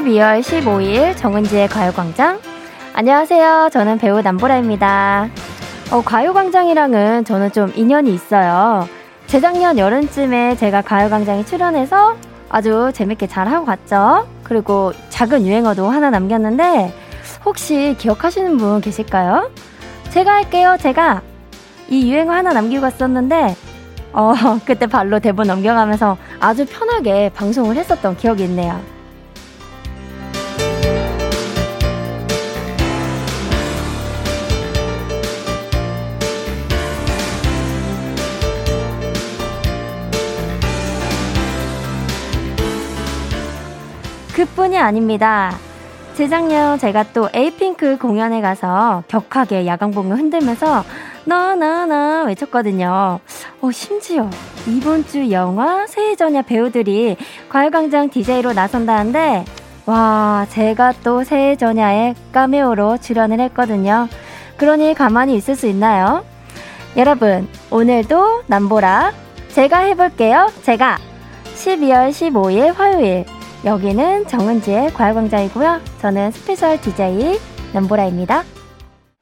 12월 15일 정은지의 가요광장. 안녕하세요. 저는 배우 남보라입니다. 어, 가요광장이랑은 저는 좀 인연이 있어요. 재작년 여름쯤에 제가 가요광장에 출연해서 아주 재밌게 잘 하고 갔죠. 그리고 작은 유행어도 하나 남겼는데 혹시 기억하시는 분 계실까요? 제가 할게요. 제가 이 유행어 하나 남기고 갔었는데 어, 그때 발로 대본 넘겨가면서 아주 편하게 방송을 했었던 기억이 있네요. 그뿐이 아닙니다. 재작년 제가 또 에이핑크 공연에 가서 격하게 야광봉을 흔들면서 나나나 외쳤거든요. 어, 심지어 이번 주 영화 새해 전야 배우들이 과일광장 DJ로 나선다는데 와 제가 또 새해 전야에 까메오로 출연을 했거든요. 그러니 가만히 있을 수 있나요? 여러분 오늘도 남보라 제가 해볼게요. 제가 12월 15일 화요일 여기는 정은지의 가요광장이고요. 저는 special DJ 남보라입니다.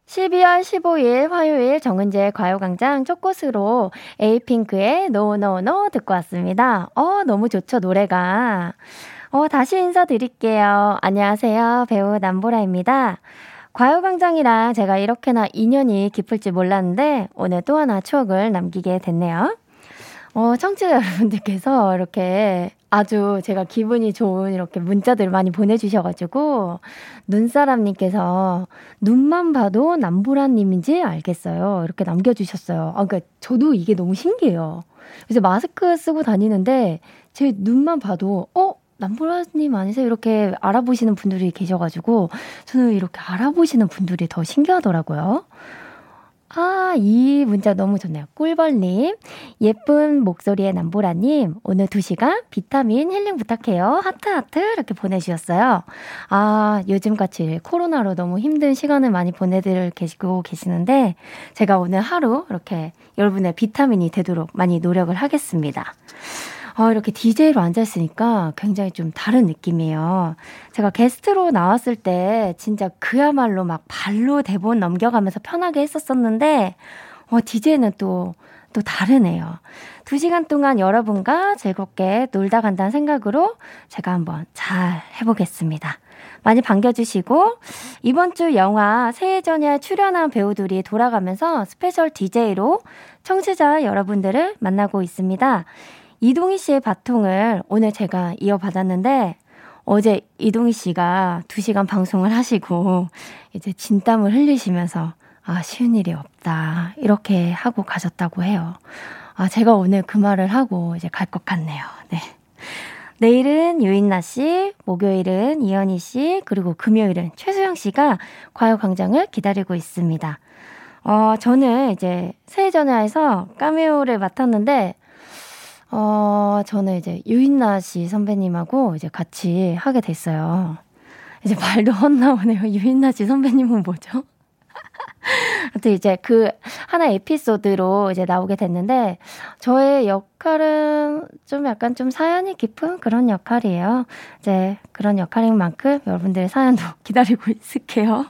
12월 15일 화요일 정은지의 가요광장 첫 곡으로 에이핑크의 No 듣고 왔습니다. 어, 너무 좋죠, 노래가. 어, 다시 인사드릴게요. 안녕하세요. 배우 남보라입니다. 가요광장이랑 제가 이렇게나 인연이 깊을 줄 몰랐는데 오늘 또 하나 추억을 남기게 됐네요. 어, 청취자 여러분들께서 이렇게 아주 제가 기분이 좋은 이렇게 문자들 많이 보내주셔가지고, 눈사람님께서 눈만 봐도 남보라님인지 알겠어요. 이렇게 남겨주셨어요. 아, 그니까 저도 이게 너무 신기해요. 그래서 마스크 쓰고 다니는데, 제 눈만 봐도, 어? 남보라님 아니세요? 이렇게 알아보시는 분들이 계셔가지고, 저는 이렇게 알아보시는 분들이 더 신기하더라고요. 아, 이 문자 너무 좋네요. 꿀벌님, 예쁜 목소리의 남보라님, 오늘 2시간 비타민 힐링 부탁해요. 하트, 하트, 이렇게 보내주셨어요. 아, 요즘같이 코로나로 너무 힘든 시간을 많이 보내들 계시고 계시는데, 제가 오늘 하루 이렇게 여러분의 비타민이 되도록 많이 노력을 하겠습니다. 아, 이렇게 DJ로 앉아있으니까 굉장히 좀 다른 느낌이에요. 제가 게스트로 나왔을 때 진짜 그야말로 막 발로 대본 넘겨가면서 편하게 했었었는데, 어, DJ는 또, 또 다르네요. 두 시간 동안 여러분과 즐겁게 놀다 간다는 생각으로 제가 한번 잘 해보겠습니다. 많이 반겨주시고, 이번 주 영화 새해 전야 출연한 배우들이 돌아가면서 special DJ로 청취자 여러분들을 만나고 있습니다. 이동휘 씨의 바통을 오늘 제가 이어받았는데 어제 이동휘 씨가 2시간 방송을 하시고 이제 진땀을 흘리시면서 아, 쉬운 일이 없다. 이렇게 하고 가셨다고 해요. 아, 제가 오늘 그 말을 하고 이제 갈 것 같네요. 네. 내일은 유인나 씨, 목요일은 이현희 씨, 그리고 금요일은 최수영 씨가 과요광장을 기다리고 있습니다. 어, 저는 이제 새해전야에서 까메오를 맡았는데, 어, 저는 이제 유인나 씨 선배님하고 이제 같이 하게 됐어요. 이제 말도 헛나오네요. 유인나 씨 선배님은 뭐죠? 하여튼 이제 그 하나 에피소드로 이제 나오게 됐는데 저의 역할은 좀 약간 좀 사연이 깊은 그런 역할이에요. 이제 그런 역할인 만큼 여러분들의 사연도 기다리고 있을게요.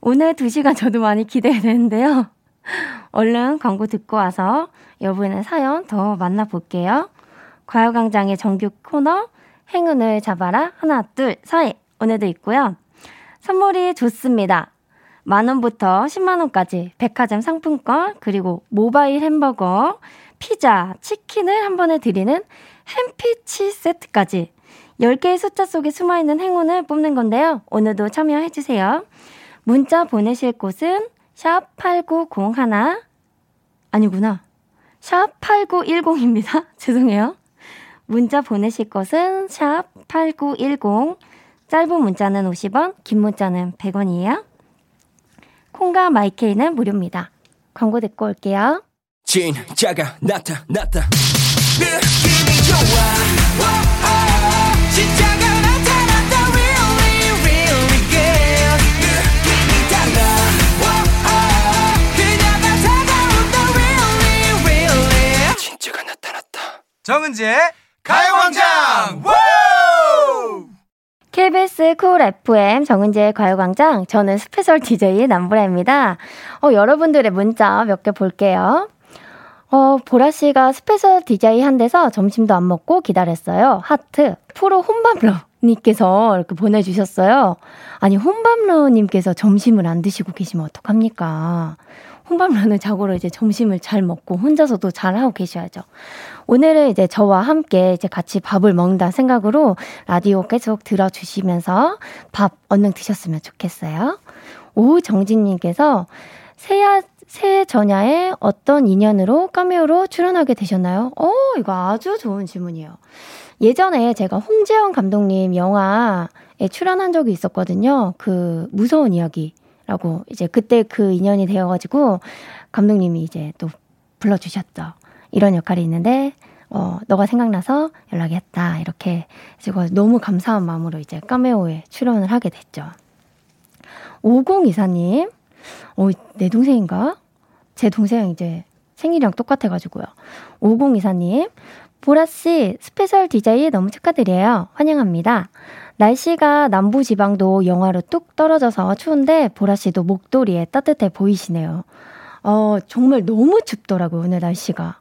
오늘 2시간 저도 많이 기대되는데요. 얼른 광고 듣고 와서 여러분의 사연 더 만나볼게요. 과요광장의 정규 코너 행운을 잡아라 하나 둘 사이 오늘도 있고요. 선물이 좋습니다. 만 원부터 10만 원까지 백화점 상품권 그리고 모바일 햄버거 피자 치킨을 한 번에 드리는 햄피치 세트까지 10개의 숫자 속에 숨어있는 행운을 뽑는 건데요. 오늘도 참여해주세요. 문자 보내실 곳은 샵 8901 아니구나. 샵 8910입니다. 죄송해요. 문자 보내실 것은 샵 8910. 짧은 문자는 50원, 긴 문자는 100원이에요. 콩과 마이케이는 무료입니다. 광고 듣고 올게요. 진짜가 나타났다. 느낌이 좋아. 진짜 정은지의 가요광장 KBS Cool FM 정은지의 가요광장. 저는 special DJ 남보라입니다. 어, 여러분들의 문자 몇 개 볼게요. 어, 보라 씨가 special DJ 한대서 점심도 안 먹고 기다렸어요. 하트. 프로 혼밥러. 님께서 이렇게 보내주셨어요. 아니, 혼밥러 님께서 점심을 안 드시고 계시면 어떡합니까? 혼밥러는 자고로 이제 점심을 잘 먹고 혼자서도 잘 하고 계셔야죠. 오늘은 이제 저와 함께 이제 같이 밥을 먹는다 생각으로 라디오 계속 들어주시면서 밥 얼른 드셨으면 좋겠어요. 오정진님께서 새야, 새 전야에 어떤 인연으로 카메오로 출연하게 되셨나요? 어, 이거 아주 좋은 질문이에요. 예전에 제가 홍재영 감독님 영화에 출연한 적이 있었거든요. 그 무서운 이야기라고 이제 그때 그 인연이 되어가지고 감독님이 이제 또 불러주셨죠. 이런 역할이 있는데 어, 너가 생각나서 연락했다. 이렇게 해서 너무 감사한 마음으로 이제 카메오에 출연을 하게 됐죠. 5024님, 어, 내 동생인가? 제 동생 이제 생일이랑 똑같아가지고요. 5024님, 보라씨, special 디제이 너무 축하드려요. 환영합니다. 날씨가 남부 지방도 영하로 뚝 떨어져서 추운데, 보라씨도 목도리에 따뜻해 보이시네요. 어, 정말 너무 춥더라고요, 오늘 날씨가.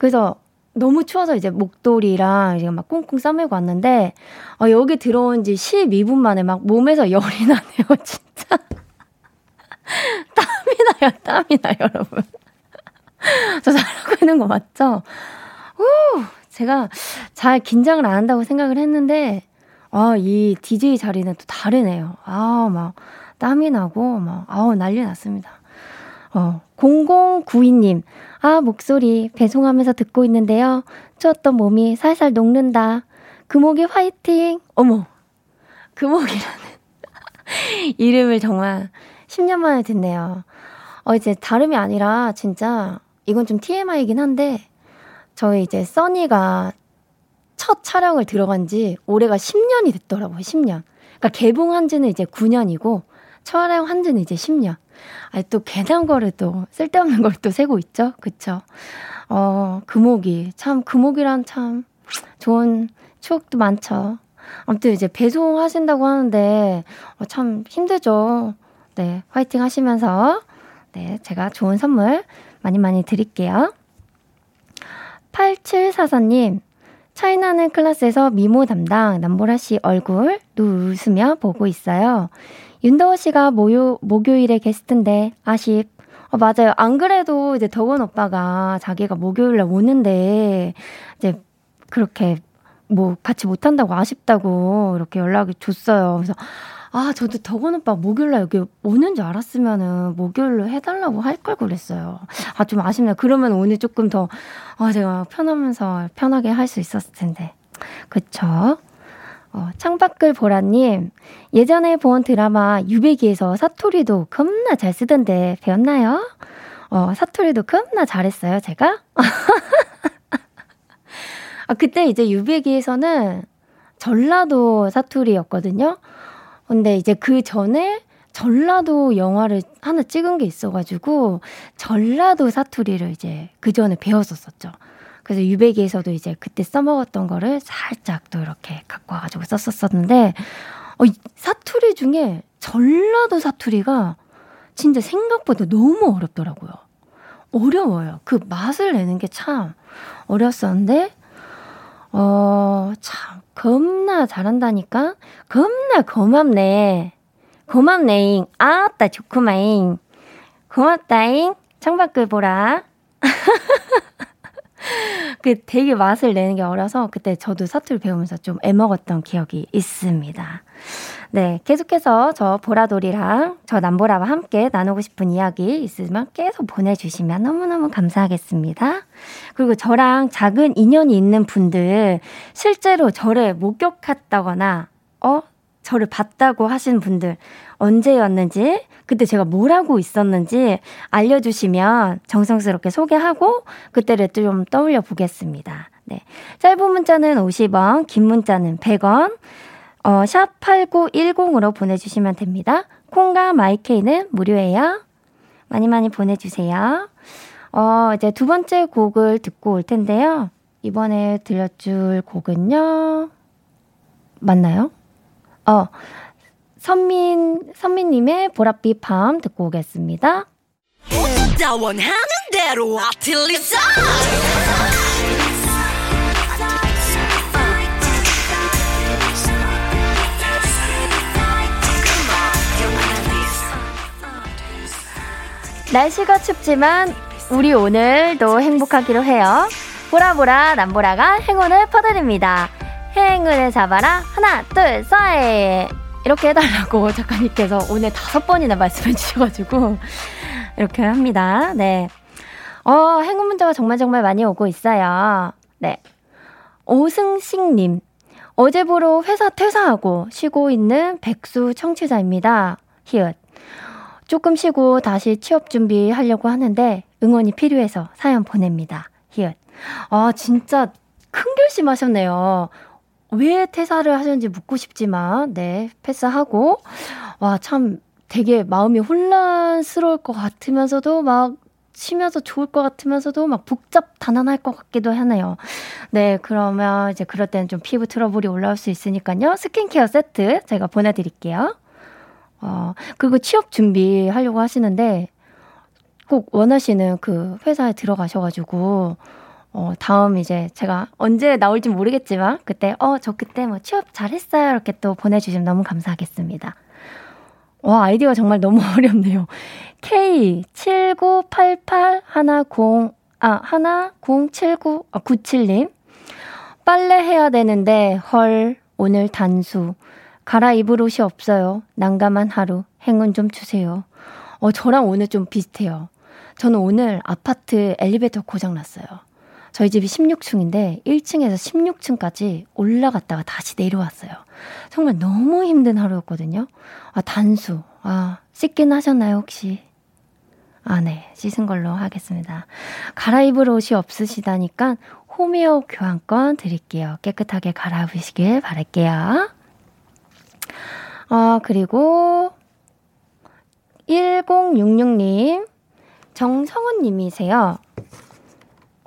그래서 너무 추워서 이제 목도리랑 이제 막 꽁꽁 싸매고 왔는데, 어, 여기 들어온 지 12분 만에 막 몸에서 열이 나네요, 진짜. 땀이 나요, 땀이 나요, 여러분. 저 잘하고 있는 거 맞죠? 후, 제가 잘 긴장을 안 한다고 생각을 했는데, 아, 이 DJ 자리는 또 다르네요. 아, 막, 땀이 나고, 막, 아우, 난리 났습니다. 어, 0092님, 아, 목소리 배송하면서 듣고 있는데요. 추웠던 몸이 살살 녹는다. 금옥이 화이팅! 어머, 금옥이라는 이름을 정말 10년 만에 듣네요. 어, 이제 다름이 아니라 진짜 이건 좀 TMI이긴 한데 저희 이제 써니가 첫 촬영을 들어간 지 올해가 10년이 됐더라고요. 10년. 그러니까 개봉한 지는 이제 9년이고 촬영한 지는 이제 10년. 아니, 또 괜한 거를 또 쓸데없는 걸 또 세고 있죠. 그쵸? 어, 금옥이. 참, 금옥이란 참 좋은 추억도 많죠. 아무튼 이제 배송하신다고 하는데, 어, 참 힘들죠. 네, 화이팅 하시면서, 네, 제가 좋은 선물 많이 많이 드릴게요. 8744님, 차이나는 클래스에서 미모 담당 남보라 씨 얼굴 웃으며 보고 있어요. 윤더워 씨가 모요, 목요일에 게스트인데 아쉽. 어, 맞아요. 안 그래도 이제 덕원 오빠가 자기가 목요일에 오는데 이제 그렇게 뭐 같이 못한다고 아쉽다고 이렇게 연락이 줬어요. 그래서 아, 저도 덕원 오빠 목요일날 여기 오는 줄 알았으면은 목요일로 해달라고 할 걸 그랬어요. 아, 좀 아쉽네요. 그러면 오늘 조금 더, 아, 제가 편하면서 편하게 할 수 있었을 텐데. 그쵸? 어, 창밖을 보라님, 예전에 본 드라마 유배기에서 사투리도 겁나 잘 쓰던데 배웠나요? 어, 사투리도 겁나 잘했어요, 제가? 아, 그때 이제 유배기에서는 전라도 사투리였거든요. 근데 이제 그 전에 전라도 영화를 하나 찍은 게 있어가지고 전라도 사투리를 이제 그 전에 배웠었었죠. 그래서 유배기에서도 이제 그때 써먹었던 거를 살짝 또 이렇게 갖고 와가지고 썼었었는데, 어, 사투리 중에 전라도 사투리가 진짜 생각보다 너무 어렵더라고요. 어려워요. 그 맛을 내는 게 참 어렸었는데, 어, 참, 겁나 잘한다니까? 겁나 고맙네. 고맙네잉. 아따, 좋구마잉. 고맙다잉. 창밖을 보라. 그 되게 맛을 내는 게 어려서 그때 저도 사투리 배우면서 좀 애먹었던 기억이 있습니다. 네, 계속해서 저 보라돌이랑 저 남보라와 함께 나누고 싶은 이야기 있으면 계속 보내주시면 너무너무 감사하겠습니다. 그리고 저랑 작은 인연이 있는 분들, 실제로 저를 목격했다거나, 어? 저를 봤다고 하신 분들, 언제였는지, 그때 제가 뭘 하고 있었는지 알려주시면 정성스럽게 소개하고 그때를 좀 떠올려 보겠습니다. 네. 짧은 문자는 50원, 긴 문자는 100원, 어, 샵8910으로 보내주시면 됩니다. 콩과 마이케이는 무료예요. 많이 많이 보내주세요. 어, 이제 두 번째 곡을 듣고 올 텐데요. 이번에 들려줄 곡은요. 맞나요? 어, 선민, 선민님의 보랏빛 밤 듣고 오겠습니다. 날씨가 춥지만 우리 오늘도 행복하기로 해요. 보라보라 남보라가 행운을 퍼드립니다. 행운을 잡아라. 하나, 둘, 셋. 이렇게 해달라고 작가님께서 오늘 다섯 번이나 말씀해 주셔가지고 이렇게 합니다. 네. 어, 행운 문자가 정말 정말 많이 오고 있어요. 네. 오승식님. 어제 보러 회사 퇴사하고 쉬고 있는 백수 청취자입니다. 히읗. 조금 쉬고 다시 취업 준비하려고 하는데 응원이 필요해서 사연 보냅니다. 히읗. 아, 진짜 큰 결심하셨네요. 왜 퇴사를 하셨는지 묻고 싶지만, 네, 패스하고, 와, 참 되게 마음이 혼란스러울 것 같으면서도 막 쉬면서 좋을 것 같으면서도 막 복잡 단단할 것 같기도 하네요. 네, 그러면 이제 그럴 때는 좀 피부 트러블이 올라올 수 있으니까요. 스킨케어 세트 제가 보내드릴게요. 어, 그리고 취업 준비하려고 하시는데 꼭 원하시는 그 회사에 들어가셔가지고 어, 다음 이제 제가 언제 나올지 모르겠지만 그때 어, 저 그때 뭐 취업 잘했어요 이렇게 또 보내주시면 너무 감사하겠습니다. 와, 아이디가 정말 너무 어렵네요. K798810, 아, 1079, 아, 97님. 빨래 해야 되는데, 헐, 오늘 단수. 갈아입을 옷이 없어요. 난감한 하루. 행운 좀 주세요. 어, 저랑 오늘 좀 비슷해요. 저는 오늘 아파트 엘리베이터 고장 났어요. 저희 집이 16층인데 1층에서 16층까지 올라갔다가 다시 내려왔어요. 정말 너무 힘든 하루였거든요. 아, 단수. 아, 씻긴 하셨나요, 혹시? 아, 네. 씻은 걸로 하겠습니다. 갈아입을 옷이 없으시다니까 홈웨어 교환권 드릴게요. 깨끗하게 갈아입으시길 바랄게요. 아, 그리고 1066님, 정성훈 님이세요.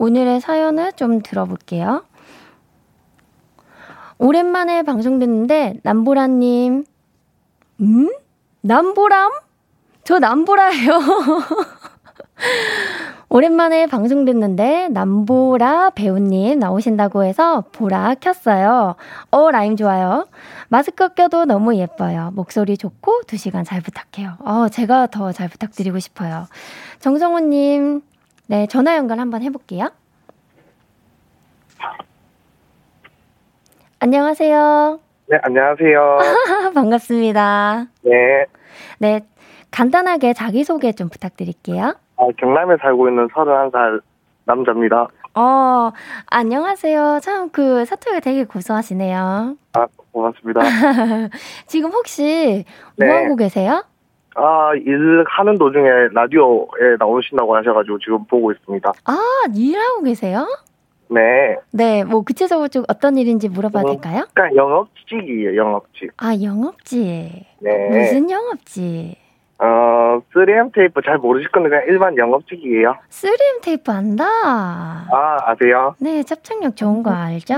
오늘의 사연을 좀 들어볼게요. 오랜만에 방송 듣는데, 남보라님, 음? 남보람? 저 남보라예요. 오랜만에 방송 듣는데 남보라 배우님 나오신다고 해서 보라 켰어요. 어, 라임 좋아요. 마스크 껴도 너무 예뻐요. 목소리 좋고 두 시간 잘 부탁해요. 어, 제가 더 잘 부탁드리고 싶어요. 정성우님, 네, 전화 연결 한번 해볼게요. 안녕하세요. 네, 안녕하세요. 반갑습니다. 네. 네, 간단하게 자기소개 좀 부탁드릴게요. 아, 경남에 살고 있는 31살 남자입니다. 어, 안녕하세요. 참, 그, 사투리가 되게 고소하시네요. 아, 고맙습니다. 지금 혹시 뭐 네. 하고 계세요? 아, 일하는 도중에 라디오에 나오신다고 하셔가지고 지금 보고 있습니다. 아, 일하고 계세요? 네. 네, 뭐, 구체적으로 좀 어떤 일인지 물어봐도 음. 될까요? 그러니까 영업직이에요, 영업직. 아, 영업직. 네. 무슨 영업직? 어, 3M 테이프 잘 모르실 건데 그냥 일반 영업직이에요. 3M 테이프 안다. 아, 아세요? 네, 접착력 좋은 거 알죠?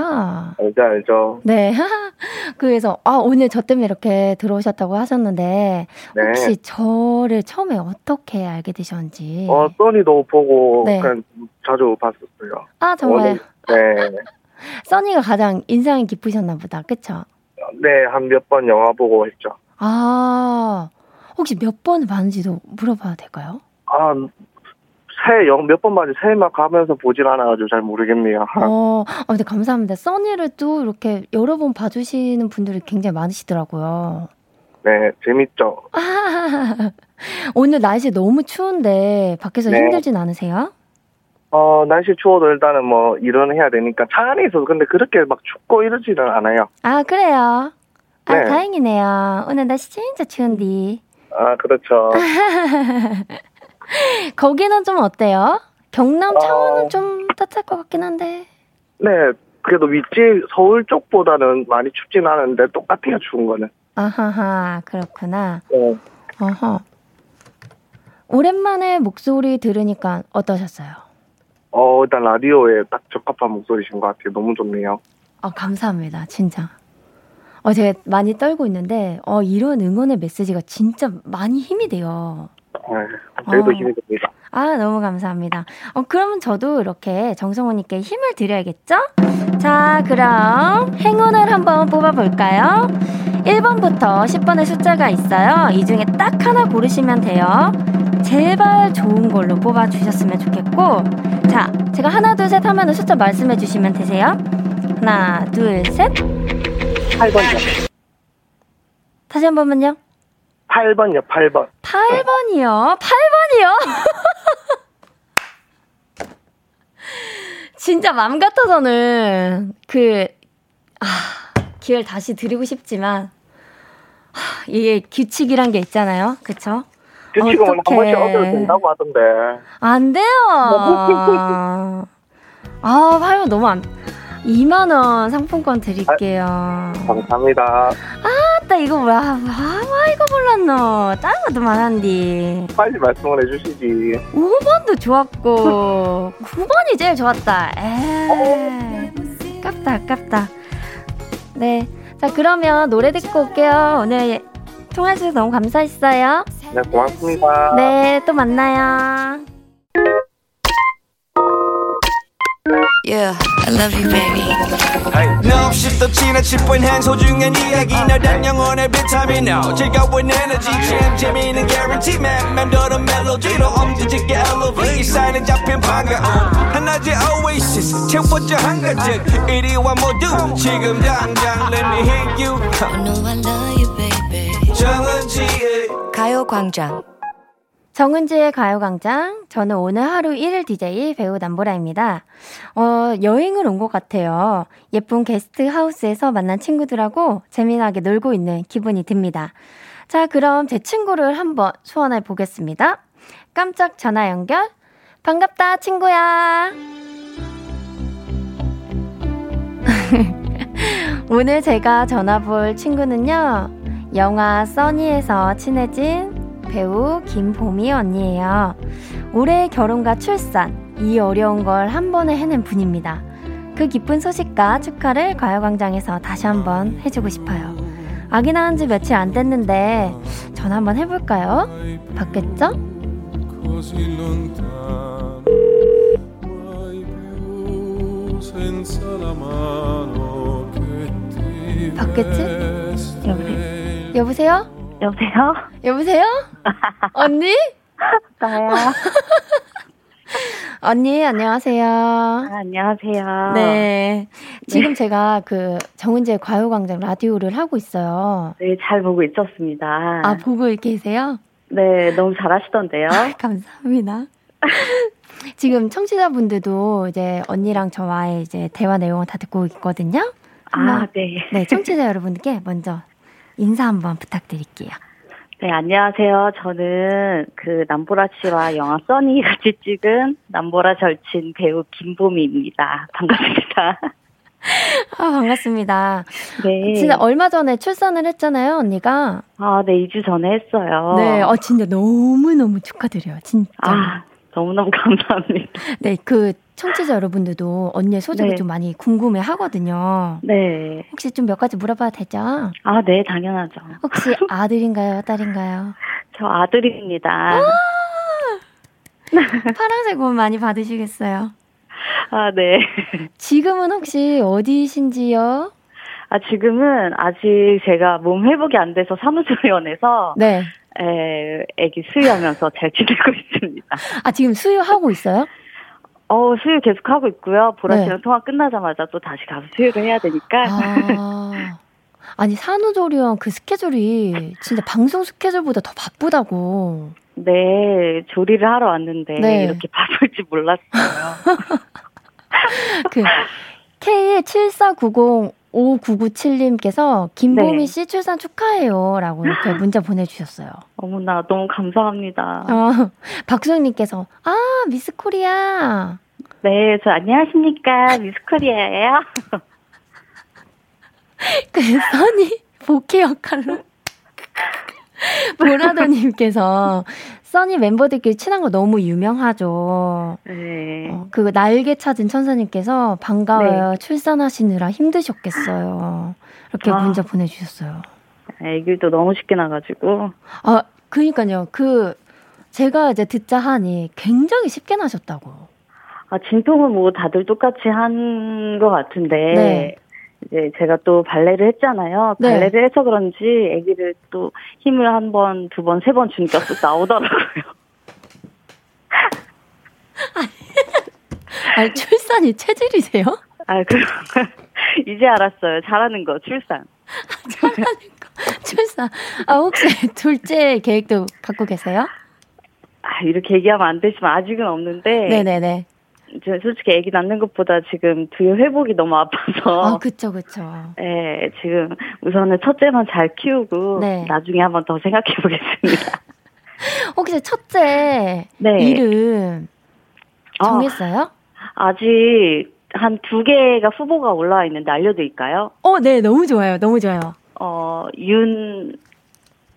알죠, 알죠. 네. 그래서, 아, 오늘 저 때문에 이렇게 들어오셨다고 하셨는데, 네. 혹시 저를 처음에 어떻게 알게 되셨는지. 어, 써니도 보고 네. 그냥 자주 봤었어요. 아, 정말. 네. 써니가 가장 인상이 깊으셨나 보다. 그쵸? 네, 한 몇 번 영화 보고 했죠. 아, 혹시 몇 번을 봤는지도 물어봐도 될까요? 아, 새, 영, 몇번 맞이 새막 가면서 보질 않아가지고 잘 모르겠네요. 어, 아, 근데 감사합니다. 써니를 또 이렇게 여러 번 봐주시는 분들이 굉장히 많으시더라고요. 네, 재밌죠. 아, 오늘 날씨 너무 추운데 밖에서 네. 힘들진 않으세요? 어, 날씨 추워도 일단은 뭐 일은 해야 되니까 차 안에 있어서 근데 그렇게 막 춥고 이러지는 않아요. 아, 그래요? 아, 네. 다행이네요. 오늘 날씨 진짜 추운데. 아, 그렇죠. 거기는 좀 어때요? 경남, 어. 창원은 좀 따뜻할 것 같긴 한데. 네, 그래도 윗지 서울 쪽보다는 많이 춥진 않은데 똑같아요, 추운 거는. 아하하, 그렇구나. 네. 어허. 오랜만에 목소리 들으니까 어떠셨어요? 어, 일단 라디오에 딱 적합한 목소리신 것 같아요. 너무 좋네요. 아, 감사합니다. 진짜. 어, 제가 많이 떨고 있는데, 어, 이런 응원의 메시지가 진짜 많이 힘이 돼요. 네, 저희도 어. 힘이 됩니다. 아, 너무 감사합니다. 어, 그러면 저도 이렇게 정성호님께 힘을 드려야겠죠? 자, 그럼 행운을 한번 뽑아볼까요? 1번부터 10번의 숫자가 있어요. 이 중에 딱 하나 고르시면 돼요. 제발 좋은 걸로 뽑아주셨으면 좋겠고. 자, 제가 하나, 둘, 셋 하면 숫자 말씀해 주시면 되세요. 하나, 둘, 셋. 8번요. 다시 한 번만요. 8번요, 8번. 8번이요? 8번이요? 진짜 맘 같아서는 그, 아, 기회를 다시 드리고 싶지만, 하, 이게 규칙이란 게 있잖아요. 그쵸? 규칙은 한 어떡해. 번씩 어겨도 된다고 하던데. 안 돼요! 아, 8번 너무 안, 2만원 상품권 드릴게요. 감사합니다. 아 따, 이거 뭐야. 아, 와, 이거 몰랐노. 다른 것도 많은디. 빨리 말씀을 해주시지. 5번도 좋았고 9번이 제일 좋았다. 에 아깝다 아깝다. 네. 자 그러면 노래 듣고 올게요. 오늘 통화 주셔서 너무 감사했어요. 네, 고맙습니다. 네, 또 만나요. Yeah, I love you, baby. 너 없이 또 지나칠 뻔한 소중한 이야기. 너란 영혼의 비타민 O 즐거운 에너지. 참 재미있는 guarantee man. 맴도는 멜로디로 엄지짓게 elevate. 사인은 잡힌 반가움 하나의 oasis 채워져 한가득 이리와 모두 지금 당장 let me hit you. I know I love you, baby. 정은지의 가요광장. 정은지의 가요광장. 저는 오늘 하루 1일 DJ 배우 남보라입니다. 어, 여행을 온 것 같아요. 예쁜 게스트 하우스에서 만난 친구들하고 재미나게 놀고 있는 기분이 듭니다. 자, 그럼 제 친구를 한번 소환해 보겠습니다. 깜짝 전화 연결. 반갑다, 친구야. 오늘 제가 전화 볼 친구는요, 영화 써니에서 친해진 배우 김보미 언니예요. 올해 결혼과 출산, 이 어려운 걸 한 번에 해낸 분입니다. 그 기쁜 소식과 축하를 가요광장에서 다시 한번 해주고 싶어요. 아기 낳은 지 며칠 안 됐는데 전화 한번 해볼까요? 받겠죠? 받겠지? resterei. 여보세요? 여보세요? 여보세요? 언니? 나요. 언니, 안녕하세요. 아, 안녕하세요. 네. 지금 제가 그 정은지의 과요광장 라디오를 하고 있어요. 네, 잘 보고 있었습니다. 아, 보고 계세요? 네, 너무 잘하시던데요. 감사합니다. 지금 청취자분들도 이제 언니랑 저와의 이제 대화 내용을 다 듣고 있거든요. 아, 네. 네, 청취자 여러분께 먼저 인사 한번 부탁드릴게요. 네, 안녕하세요. 저는 그 남보라 씨와 영화 써니 같이 찍은 남보라 절친 배우 김보미입니다. 반갑습니다. 아, 반갑습니다. 네. 진짜 얼마 전에 출산을 했잖아요, 언니가. 아, 네, 2주 전에 했어요. 네, 어, 진짜 너무너무 축하드려요, 진짜. 아, 너무너무 감사합니다. 네, 그 청취자 여러분들도 언니의 소식을 네. 좀 많이 궁금해 하거든요. 네. 혹시 좀 몇 가지 물어봐도 되죠? 아, 네, 당연하죠. 혹시 아들인가요, 딸인가요? 저 아들입니다. 파란색 옷 많이 받으시겠어요? 아, 네. 지금은 혹시 어디신지요? 아, 지금은 아직 제가 몸 회복이 안 돼서 사무소원에서 네. 에, 애기 수유하면서 잘 지내고 있습니다. 아, 지금 수유하고 있어요? 어, 수유 계속 하고 있고요. 보라 네. 씨랑 통화 끝나자마자 또 다시 가서 수유를 해야 되니까. 아. 아니, 산후조리원 그 스케줄이 진짜 방송 스케줄보다 더 바쁘다고. 네, 조리를 하러 왔는데 네. 이렇게 바쁠 줄 몰랐어요. 그, K174905997님께서 김보미 네. 씨 출산 축하해요. 라고 이렇게 문자 보내주셨어요. 어머나, 너무 감사합니다. 어, 박수영님께서, 아, 미스 코리아. 네, 저 안녕하십니까. 미스 코리아예요. 그, 써니, 복희 역할로. 보라더님께서 써니 멤버들끼리 친한 거 너무 유명하죠. 네. 어, 그 날개 찾은 천사님께서 반가워요. 네. 출산하시느라 힘드셨겠어요. 이렇게 아. 문자 보내주셨어요. 애기도 너무 쉽게 나가지고. 아, 그니까요. 그, 제가 이제 듣자 하니 굉장히 쉽게 나셨다고. 아, 진통은 뭐 다들 똑같이 한 것 같은데. 네. 이제 제가 또 발레를 했잖아요. 네. 발레를 해서 그런지 아기를 또 힘을 한 번, 두 번, 세 번 주니까 또 나오더라고요. 아니, 출산이 체질이세요? 아, 그럼 이제 알았어요. 잘하는 거, 출산. 출산. 아, 혹시 둘째 계획도 갖고 계세요? 아, 이렇게 얘기하면 안 되지만 아직은 없는데. 네네네. 저 솔직히 아기 낳는 것보다 지금 두유 회복이 너무 아파서. 아, 그쵸, 그쵸. 네, 지금 우선은 첫째만 잘 키우고 네. 나중에 한번 더 생각해 보겠습니다. 혹시 첫째 네. 이름 정했어요? 아직 한 두 개가 후보가 올라와 있는데 알려드릴까요? 어, 네, 너무 좋아요. 너무 좋아요. 어,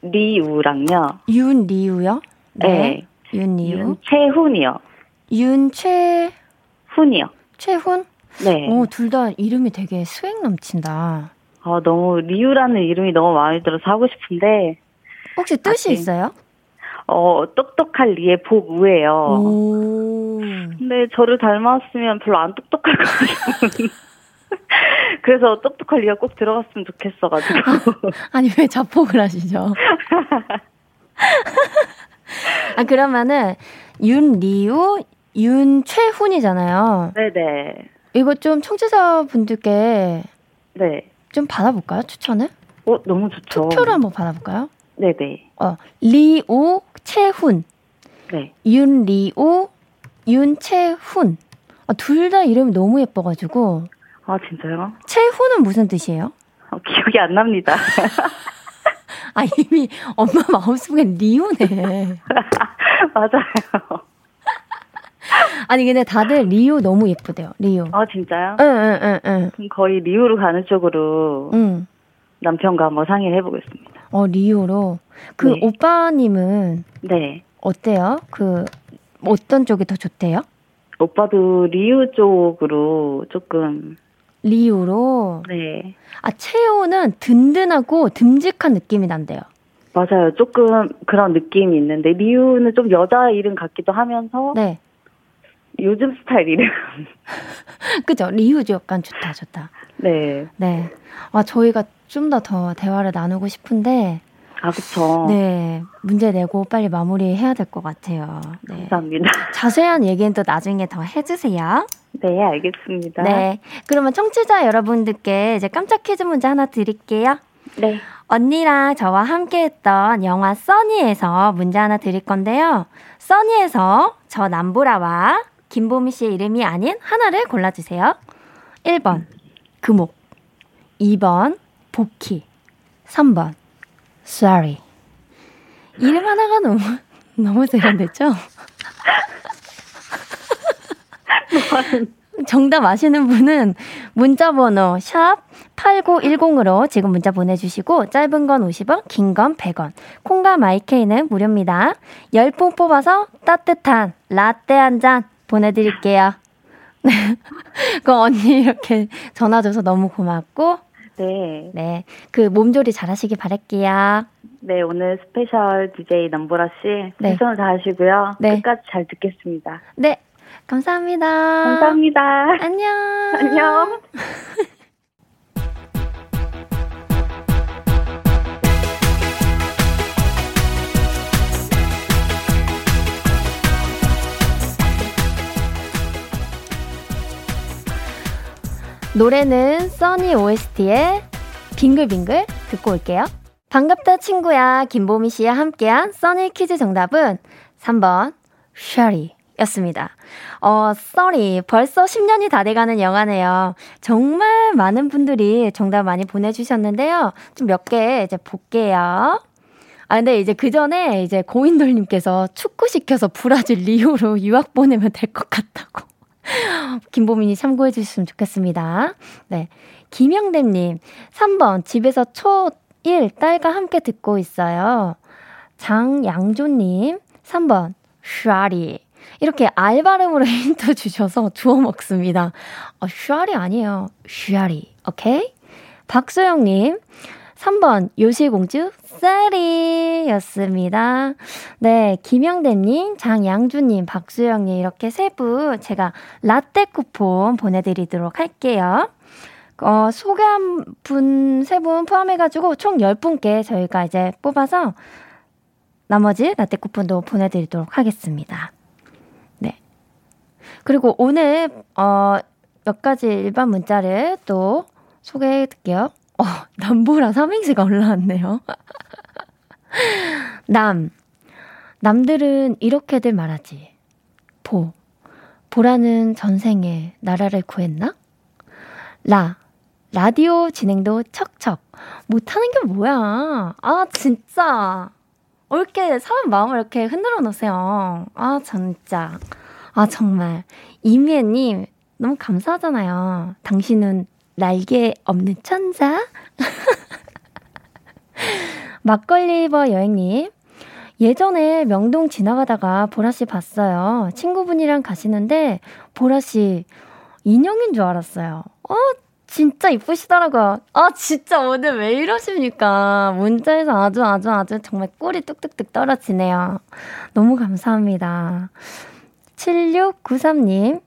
윤리우랑요. 윤리우요? 네. 윤리우. 윤채훈이요. 윤최, 훈이요. 최훈? 네. 오, 둘 다 이름이 되게 스웩 넘친다. 어, 너무 리우라는 이름이 너무 마음에 들어서 하고 싶은데 혹시 뜻이 아, 네. 있어요? 어, 똑똑할 리의 복우예요. 오. 근데 저를 닮았으면 별로 안 똑똑할 것 같아요. 그래서 똑똑할 리가 꼭 들어갔으면 좋겠어가지고. 아니, 왜 자폭을 하시죠? 아, 그러면은, 윤리우, 윤최훈이잖아요. 네네. 이거 좀 청취자 분들께 네. 좀 받아볼까요? 추천을? 어, 너무 좋죠. 투표를 한번 받아볼까요? 네네. 어, 리우, 채훈. 네. 윤리우, 윤채훈. 아, 둘 다 이름이 너무 예뻐가지고. 아, 진짜요? 채훈은 무슨 뜻이에요? 어, 기억이 안 납니다. 아, 이미 엄마 마음속에 리우네. 맞아요. 아니, 근데 다들 리우 너무 예쁘대요, 리우. 아, 진짜요? 응, 응, 응, 응. 그럼 거의 리우로 가는 쪽으로 응. 남편과 한번 상의를 해보겠습니다. 어, 리우로. 그 네. 오빠님은 네. 어때요? 그, 어떤 쪽이 더 좋대요? 오빠도 리우 쪽으로 조금, 리우로. 네. 아, 채호는 든든하고 듬직한 느낌이 난대요. 맞아요. 조금 그런 느낌이 있는데, 리우는 좀 여자 이름 같기도 하면서, 네. 요즘 스타일 이름. 그죠? 리우도 약간 좋다, 좋다. 네. 네. 아, 저희가 좀 더 더 대화를 나누고 싶은데, 아, 그쵸. 네. 문제 내고 빨리 마무리해야 될 것 같아요. 네. 감사합니다. 자세한 얘기는 또 나중에 더 해주세요. 네, 알겠습니다. 네. 그러면 청취자 여러분들께 이제 깜짝 퀴즈 문제 하나 드릴게요. 네. 언니랑 저와 함께 했던 영화 써니에서 문제 하나 드릴 건데요. 써니에서 저 남보라와 김보미 씨의 이름이 아닌 하나를 골라주세요. 1번, 금옥. 2번, 복희. 3번, sorry. 이름 하나가 너무, 너무 세련됐죠? 정답 아시는 분은 문자 번호 샵 8910으로 지금 문자 보내주시고 짧은 건 50원, 긴 건 100원. 콩과 my K는 무료입니다. 10분 뽑아서 따뜻한 라떼 한 잔 보내드릴게요. 그 언니 이렇게 전화 줘서 너무 고맙고 네. 네, 그 몸조리 잘 하시기 바랄게요. 네, 오늘 special DJ 남보라 씨, 네. 최선을 다하시고요. 네. 끝까지 잘 듣겠습니다. 네, 감사합니다. 감사합니다. 안녕. 안녕. 노래는 써니 OST의 빙글빙글 듣고 올게요. 반갑다 친구야 김보미 씨와 함께한 써니 퀴즈 정답은 3번 셔리 였습니다. 어, 써리 벌써 10년이 다 돼가는 영화네요. 정말 많은 분들이 정답 많이 보내주셨는데요. 좀 몇 개 이제 볼게요. 아, 근데 이제 그 전에 이제 고인돌님께서 축구시켜서 브라질 리오로 유학 보내면 될 것 같다고. 김보민이 참고해 주셨으면 좋겠습니다. 네. 김영대님, 3번, 집에서 초1 딸과 함께 듣고 있어요. 장양조님, 3번, 슈아리. 이렇게 알 발음으로 힌트 주셔서 주워 먹습니다. 어, 슈아리 아니에요. 슈아리. 오케이? 박소영님, 3번, 요시공주, 쌀이 였습니다. 네, 김영대님, 장양주님, 박수영님, 이렇게 세 분 제가 라떼 쿠폰 보내드리도록 할게요. 어, 소개한 분, 세 분 포함해가지고 총 10분께 저희가 이제 뽑아서 나머지 라떼 쿠폰도 보내드리도록 하겠습니다. 네. 그리고 오늘, 어, 몇 가지 일반 문자를 또 소개해 드릴게요. 어, 남보라 삼행시가 올라왔네요. 남. 남들은 이렇게들 말하지. 보. 보라는 전생에 나라를 구했나? 라. 라디오 진행도 척척. 못하는 게 뭐야. 아, 진짜. 이렇게 사람 마음을 이렇게 흔들어 놓으세요. 아, 진짜. 아, 정말. 이미애님, 너무 감사하잖아요. 당신은 날개 없는 천사? 막걸리버 여행님. 예전에 명동 지나가다가 보라씨 봤어요. 친구분이랑 가시는데, 보라씨 인형인 줄 알았어요. 어, 진짜 이쁘시더라고요. 아, 진짜 오늘 왜 이러십니까? 문자에서 아주 아주 아주 정말 꿀이 뚝뚝뚝 떨어지네요. 너무 감사합니다. 7693님,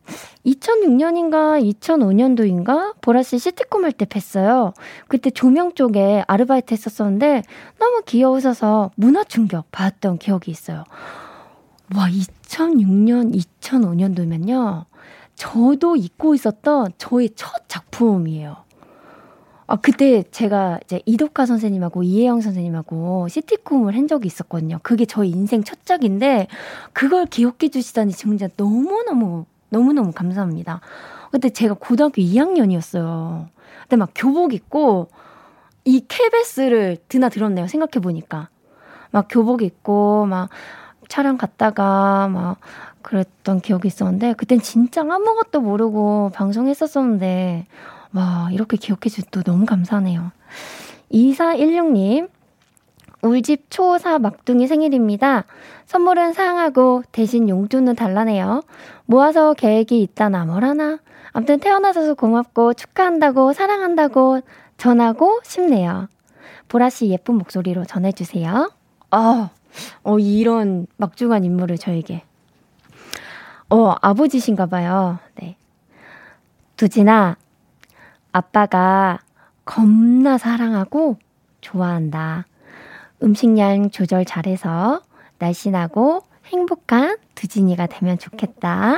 2006년인가 2005년도인가 보라씨 시티콤 할 때 뵀어요. 그때 조명 쪽에 아르바이트 했었었는데 너무 귀여우셔서 문화 충격 받았던 기억이 있어요. 와, 2006년, 2005년도면요. 저도 잊고 있었던 저의 첫 작품이에요. 아, 그때 제가 이제 이덕화 선생님하고 이혜영 선생님하고 시티콤을 한 적이 있었거든요. 그게 저희 인생 첫 작인데, 그걸 기억해 주시다니 진짜 너무너무, 너무너무 감사합니다. 그때 제가 고등학교 2학년이었어요. 근데 막 교복 입고, 이 케베스를 드나들었네요. 생각해 보니까. 막 교복 입고, 막 촬영 갔다가, 막 그랬던 기억이 있었는데, 그땐 진짜 아무것도 모르고 방송했었었는데, 와, 이렇게 기억해 주셔도 너무 감사하네요. 2416님, 울집 초4 막둥이 생일입니다. 선물은 사양하고 대신 용돈은 달라네요. 모아서 계획이 있다나 뭐라나. 암튼 태어나셔서 고맙고 축하한다고 사랑한다고 전하고 싶네요. 보라씨 예쁜 목소리로 전해주세요. 어, 어, 이런 막중한 인물을 저에게. 어, 아버지신가 봐요. 네. 두진아, 아빠가 겁나 사랑하고 좋아한다. 음식량 조절 잘해서 날씬하고 행복한 두진이가 되면 좋겠다.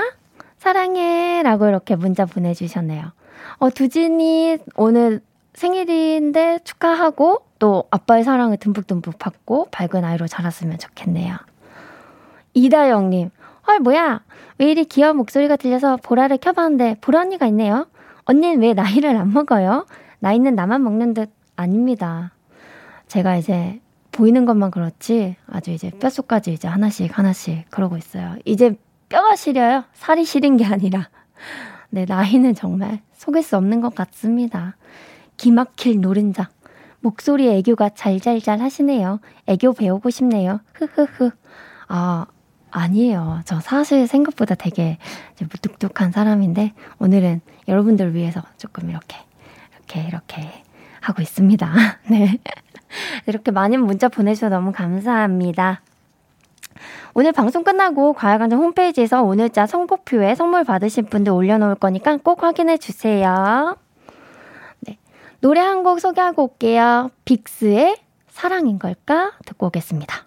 사랑해. 라고 이렇게 문자 보내주셨네요. 어, 두진이 오늘 생일인데 축하하고 또 아빠의 사랑을 듬뿍듬뿍 받고 밝은 아이로 자랐으면 좋겠네요. 이다영님, 헐, 뭐야? 왜 이리 귀여운 목소리가 들려서 보라를 켜봤는데 보라 언니가 있네요. 언니는 왜 나이를 안 먹어요? 나이는 나만 먹는 듯 아닙니다. 제가 이제 보이는 것만 그렇지 아주 이제 뼛속까지 이제 하나씩 하나씩 그러고 있어요. 이제 뼈가 시려요. 살이 시린 게 아니라. 네, 나이는 정말 속일 수 없는 것 같습니다. 기막힐 노른자. 목소리 애교가 잘잘잘 하시네요. 애교 배우고 싶네요. 흐흐흐. 아, 아니에요. 저 사실 생각보다 되게 무뚝뚝한 사람인데 오늘은 여러분들 위해서 조금 이렇게 이렇게 이렇게 하고 있습니다. 네. 이렇게 많은 문자 보내주셔서 너무 감사합니다. 오늘 방송 끝나고 과학관장 홈페이지에서 오늘자 선곡표에 선물 받으실 분들 올려놓을 거니까 꼭 확인해 주세요. 네. 노래 한 곡 소개하고 올게요. 빅스의 사랑인 걸까? 듣고 오겠습니다.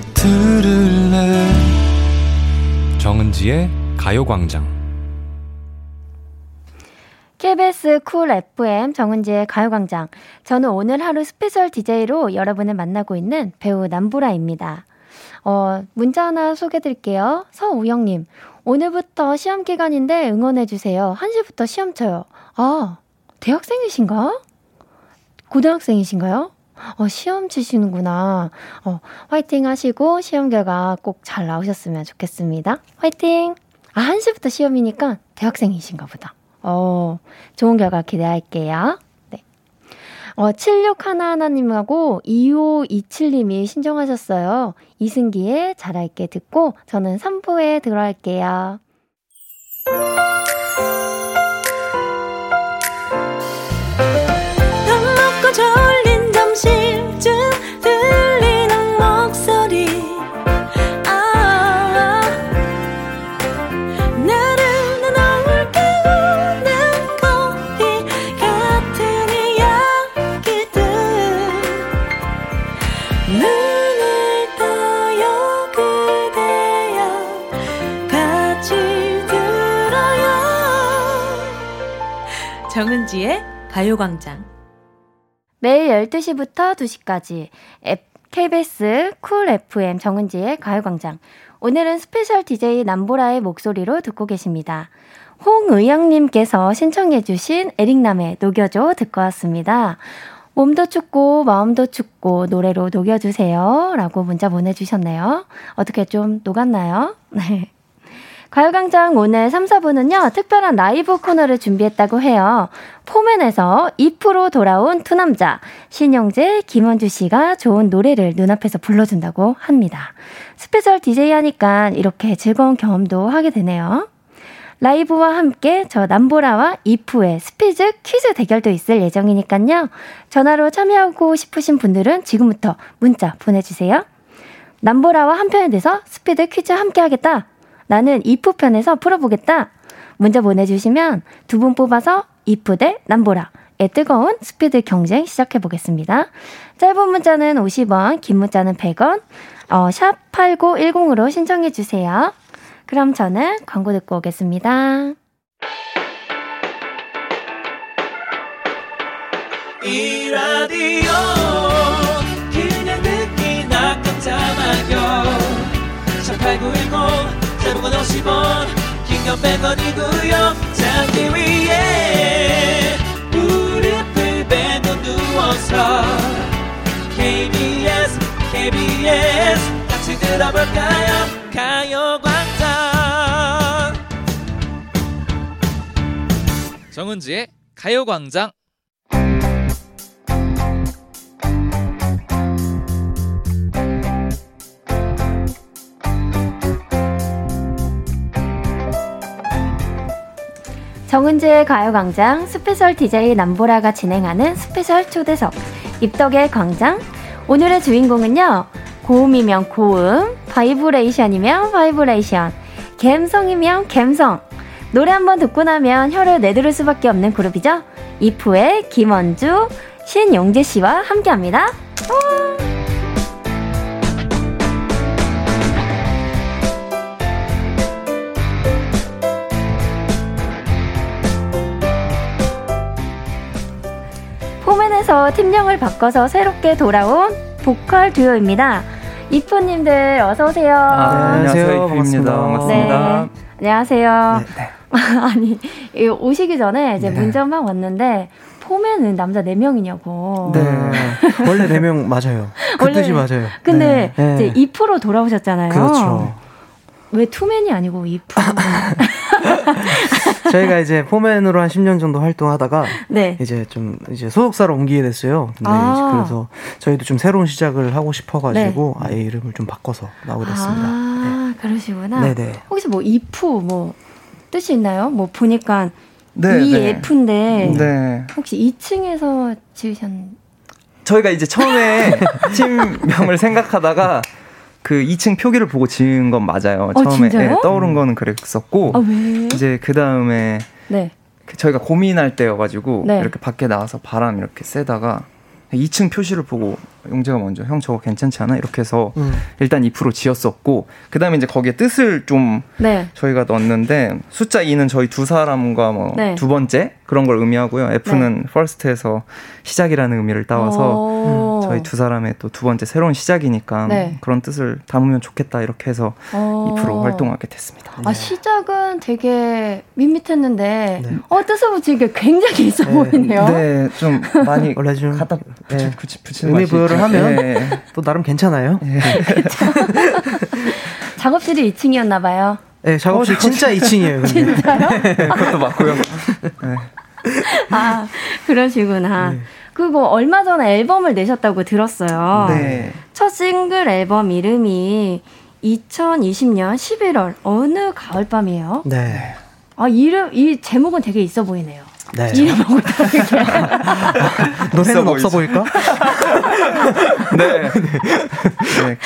들을래 정은지의 가요광장 KBS Cool FM 정은지의 가요광장. 저는 오늘 하루 special DJ로 여러분을 만나고 있는 배우 남보라입니다. 어, 문자 하나 소개드릴게요. 서우영님, 오늘부터 시험 기간인데 응원해주세요. 1시부터 시험 쳐요. 아, 대학생이신가? 고등학생이신가요? 어, 시험 치시는구나. 어, 화이팅 하시고 시험 결과 꼭 잘 나오셨으면 좋겠습니다. 화이팅! 아, 1시부터 시험이니까 대학생이신가 보다. 어, 좋은 결과 기대할게요. 네. 어, 7611님하고 2527님이 신청하셨어요. 이승기의 잘할게 듣고 저는 3부에 들어갈게요. 정은지의 가요광장. 매일 12시부터 2시까지 KBS 쿨 FM 정은지의 가요광장. 오늘은 special DJ 남보라의 목소리로 듣고 계십니다. 홍의영님께서 신청해주신 에릭남의 녹여줘 듣고 왔습니다. 몸도 춥고 마음도 춥고 노래로 녹여주세요. 라고 문자 보내주셨네요. 어떻게 좀 녹았나요? 네. 가요광장 오늘 3, 4부는요, 특별한 라이브 코너를 준비했다고 해요. 포맨에서 2% 돌아온 두 남자, 신용재, 김원주 씨가 좋은 노래를 눈앞에서 불러준다고 합니다. special DJ 하니까 이렇게 즐거운 경험도 하게 되네요. 라이브와 함께 저 남보라와 이프의 스피드 퀴즈 대결도 있을 예정이니까요. 전화로 참여하고 싶으신 분들은 지금부터 문자 보내주세요. 남보라와 한편에 대해서 스피드 퀴즈 함께 하겠다. 나는 이프 편에서 풀어보겠다. 문자 보내주시면 두 분 뽑아서 이프 대 남보라 의 뜨거운 스피드 경쟁 시작해 보겠습니다. 짧은 문자는 50원, 긴 문자는 100원, 어, 샵 8910으로 신청해 주세요. 그럼 저는 광고 듣고 오겠습니다. 이 라디오 그냥 듣기나 깜짝마요. 18910 대목원 50원 긴건 100원이고요. 잠기 위에 무릎을 베고 누워서 KBS KBS 같이 들어볼까요 가요광장. 정은지의 가요광장. 정은지의 가요광장 special DJ 남보라가 진행하는 special 초대석 입덕의 광장. 오늘의 주인공은요 고음이면 고음 바이브레이션이면 바이브레이션 갬성이면 갬성 노래 한번 듣고 나면 혀를 내두를 수밖에 없는 그룹이죠 이프의 김원주 신용재 씨와 함께합니다. 포맨에서 팀명을 바꿔서 새롭게 돌아온 보컬 듀오입니다. 이프님들 어서 오세요. 아, 네, 안녕하세요. 반갑습니다. 반갑습니다. 네, 안녕하세요. 네, 네. 아니 오시기 전에 이제 네. 문자 막 왔는데 포맨은 남자 4명이냐고. 네. 원래 4명 맞아요. 그 원래, 뜻이 맞아요. 근데 네. 이제 2% 돌아오셨잖아요. 그렇죠. 왜 투맨이 아니고 2%? 저희가 이제 포맨으로 한 10년 정도 활동하다가 네. 이제 좀 이제 소속사로 옮기게 됐어요. 근데 아. 그래서 저희도 좀 새로운 시작을 하고 싶어가지고 네. 아예 이름을 좀 바꿔서 나오게 됐습니다. 아, 네. 그러시구나. 네네. 혹시 뭐 이프 뭐 뜻이 있나요? 뭐 보니까 네, EF인데 네. 혹시 2층에서 지으셨? 저희가 이제 처음에 팀명을 생각하다가 그 2층 표기를 보고 지은 건 맞아요. 어, 처음에 네, 떠오른 거는 그랬었고 아, 이제 그 다음에 네. 저희가 고민할 때여가지고 네. 이렇게 밖에 나와서 바람 이렇게 쐬다가 2층 표시를 보고 용재가 먼저 형 저거 괜찮지 않아? 이렇게 해서 음. 일단 2% 지었었고 그다음에 이제 거기에 뜻을 좀 네. 저희가 넣었는데 숫자 2는 저희 두 사람과 뭐 네. 두 번째 그런 걸 의미하고요. F는 first에서 시작이라는 의미를 따와서 오. 저희 두 사람의 또 두 번째 새로운 시작이니까 네. 그런 뜻을 담으면 좋겠다 이렇게 해서 어. 2% 활동하게 됐습니다. 아, 시작은 되게 밋밋했는데, 네. 어, 뜻을 붙이니까 굉장히 있어 보이네요. 네, 좀 많이 원래 좀 갖다 붙이, 예, 붙이, 붙이는 의미 부여를 있죠. 하면 예. 또 나름 괜찮아요. 작업실이 2층이었나 봐요. 네, 작업실 진짜 2층이에요. 진짜요? 그것도 맞고요. 아, 그러시구나. 네. 그리고 얼마 전에 앨범을 내셨다고 들었어요. 네. 첫 싱글 앨범 이름이 2020년 11월 어느 가을밤이에요. 네. 아 이름 이 제목은 되게 있어 보이네요. 네. 이름하고 다르게. 노래는 없어 보일까? 네. 네.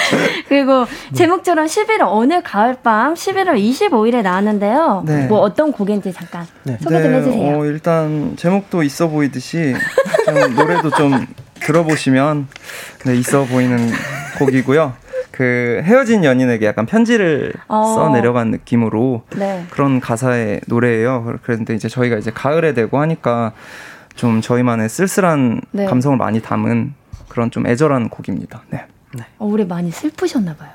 그리고 제목처럼 11월 어느 가을밤 11월 25일에 나왔는데요. 네. 뭐 어떤 곡인지 잠깐 네. 소개 좀 해주세요. 어, 일단 제목도 있어 보이듯이 좀 노래도 좀 들어보시면 네, 있어 보이는 곡이고요. 그 헤어진 연인에게 약간 편지를 어. 써 내려간 느낌으로 네. 그런 가사의 노래예요. 그런데 이제 저희가 이제 가을에 되고 하니까 좀 저희만의 쓸쓸한 네. 감성을 많이 담은 그런 좀 애절한 곡입니다. 네. 어, 올해 많이 슬프셨나 봐요.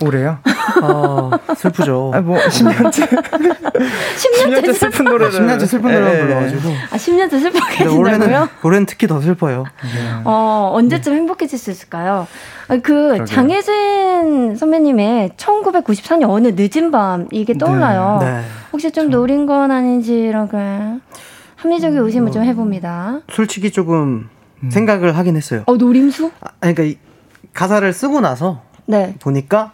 올해요? 어, 슬프죠. 아, 뭐 10년째 10년째 슬픈 노래를 10년째 슬픈 예, 노래만 예. 불러가지고. 아 10년째 슬프게 올해는? 올해는 특히 더 슬퍼요. 어, 언제쯤 행복해질 수 있을까요? 아, 그 그러게요. 장혜진 선배님의 1994년 어느 늦은 밤 이게 떠올라요. 네. 혹시 좀 노린 건 아닌지 이렇게 합리적인 의심을 좀 해봅니다. 솔직히 조금 생각을 하긴 했어요. 어 노림수? 아, 그러니까 이 가사를 쓰고 나서 네. 보니까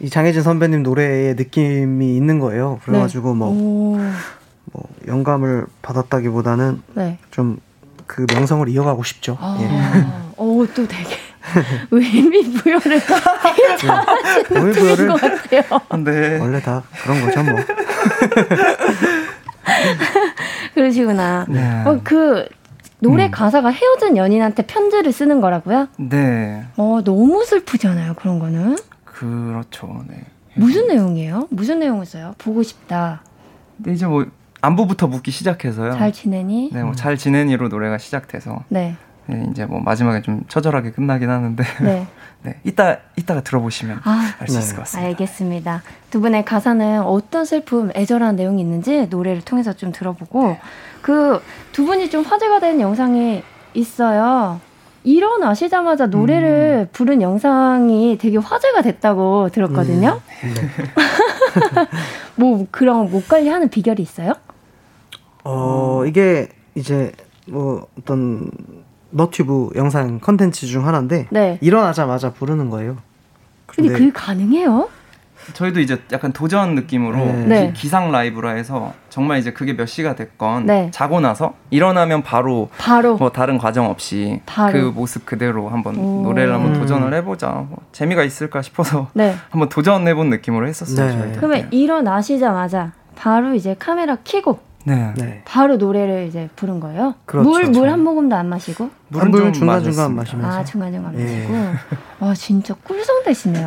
이 장혜진 선배님 노래에 느낌이 있는 거예요. 그래가지고 뭐, 오, 뭐 영감을 받았다기보다는 네. 좀그 명성을 이어가고 싶죠. 아, 예. 어, 또 되게 의미 부여를 잘하시는 의미 분인 부여를- 것 같아요. 네. 원래 다 그런 거죠, 뭐. 그러시구나. 네. 어, 그 노래 음. 가사가 헤어진 연인한테 편지를 쓰는 거라고요? 네. 어, 너무 슬프잖아요, 그런 거는. 그렇죠. 네. 무슨 내용이에요? 무슨 내용을 써요? 보고 싶다. 근데 이제 뭐 안부부터 묻기 시작해서요. 잘 지내니? 네, 뭐 잘 지내니로 노래가 시작돼서 네. 네, 이제 뭐 마지막에 좀 처절하게 끝나긴 하는데 네. 네, 이따 이따가 들어보시면 아, 알수 있을 네. 것 같습니다. 알겠습니다. 두 분의 가사는 어떤 슬픔, 애절한 내용이 있는지 노래를 통해서 좀 들어보고 그 두 분이 좀 화제가 된 영상이 있어요. 일어나시자마자 노래를 부른 영상이 되게 화제가 됐다고 들었거든요. 뭐 그런 목 관리하는 비결이 있어요? 어, 이게 이제 뭐 어떤 너튜브 영상 컨텐츠 중 하나인데 네. 일어나자마자 부르는 거예요. 근데 근데- 그게 가능해요? 저희도 이제 약간 도전 느낌으로 네. 네. 기, 상 라이브라 해서 정말 이제 그게 몇 시가 됐건 네. 자고 나서 일어나면 바로 바로 뭐 다른 과정 없이 바로. 그 모습 그대로 한번 오. 노래를 한번 음. 도전을 해보자 뭐 재미가 있을까 싶어서 네. 한번 도전해본 느낌으로 했었어요. 네. 저희도. 그러면 일어나시자마자 바로 이제 카메라 켜고 네. 네. 바로 노래를 이제 부른 거예요? 그렇죠. 물물 한 모금도 안 마시고? 물은 좀 중간 중간 마셨습니다. 마시면서. 아 중간 중간 예. 마시고. 와 진짜 꿀성대시네요.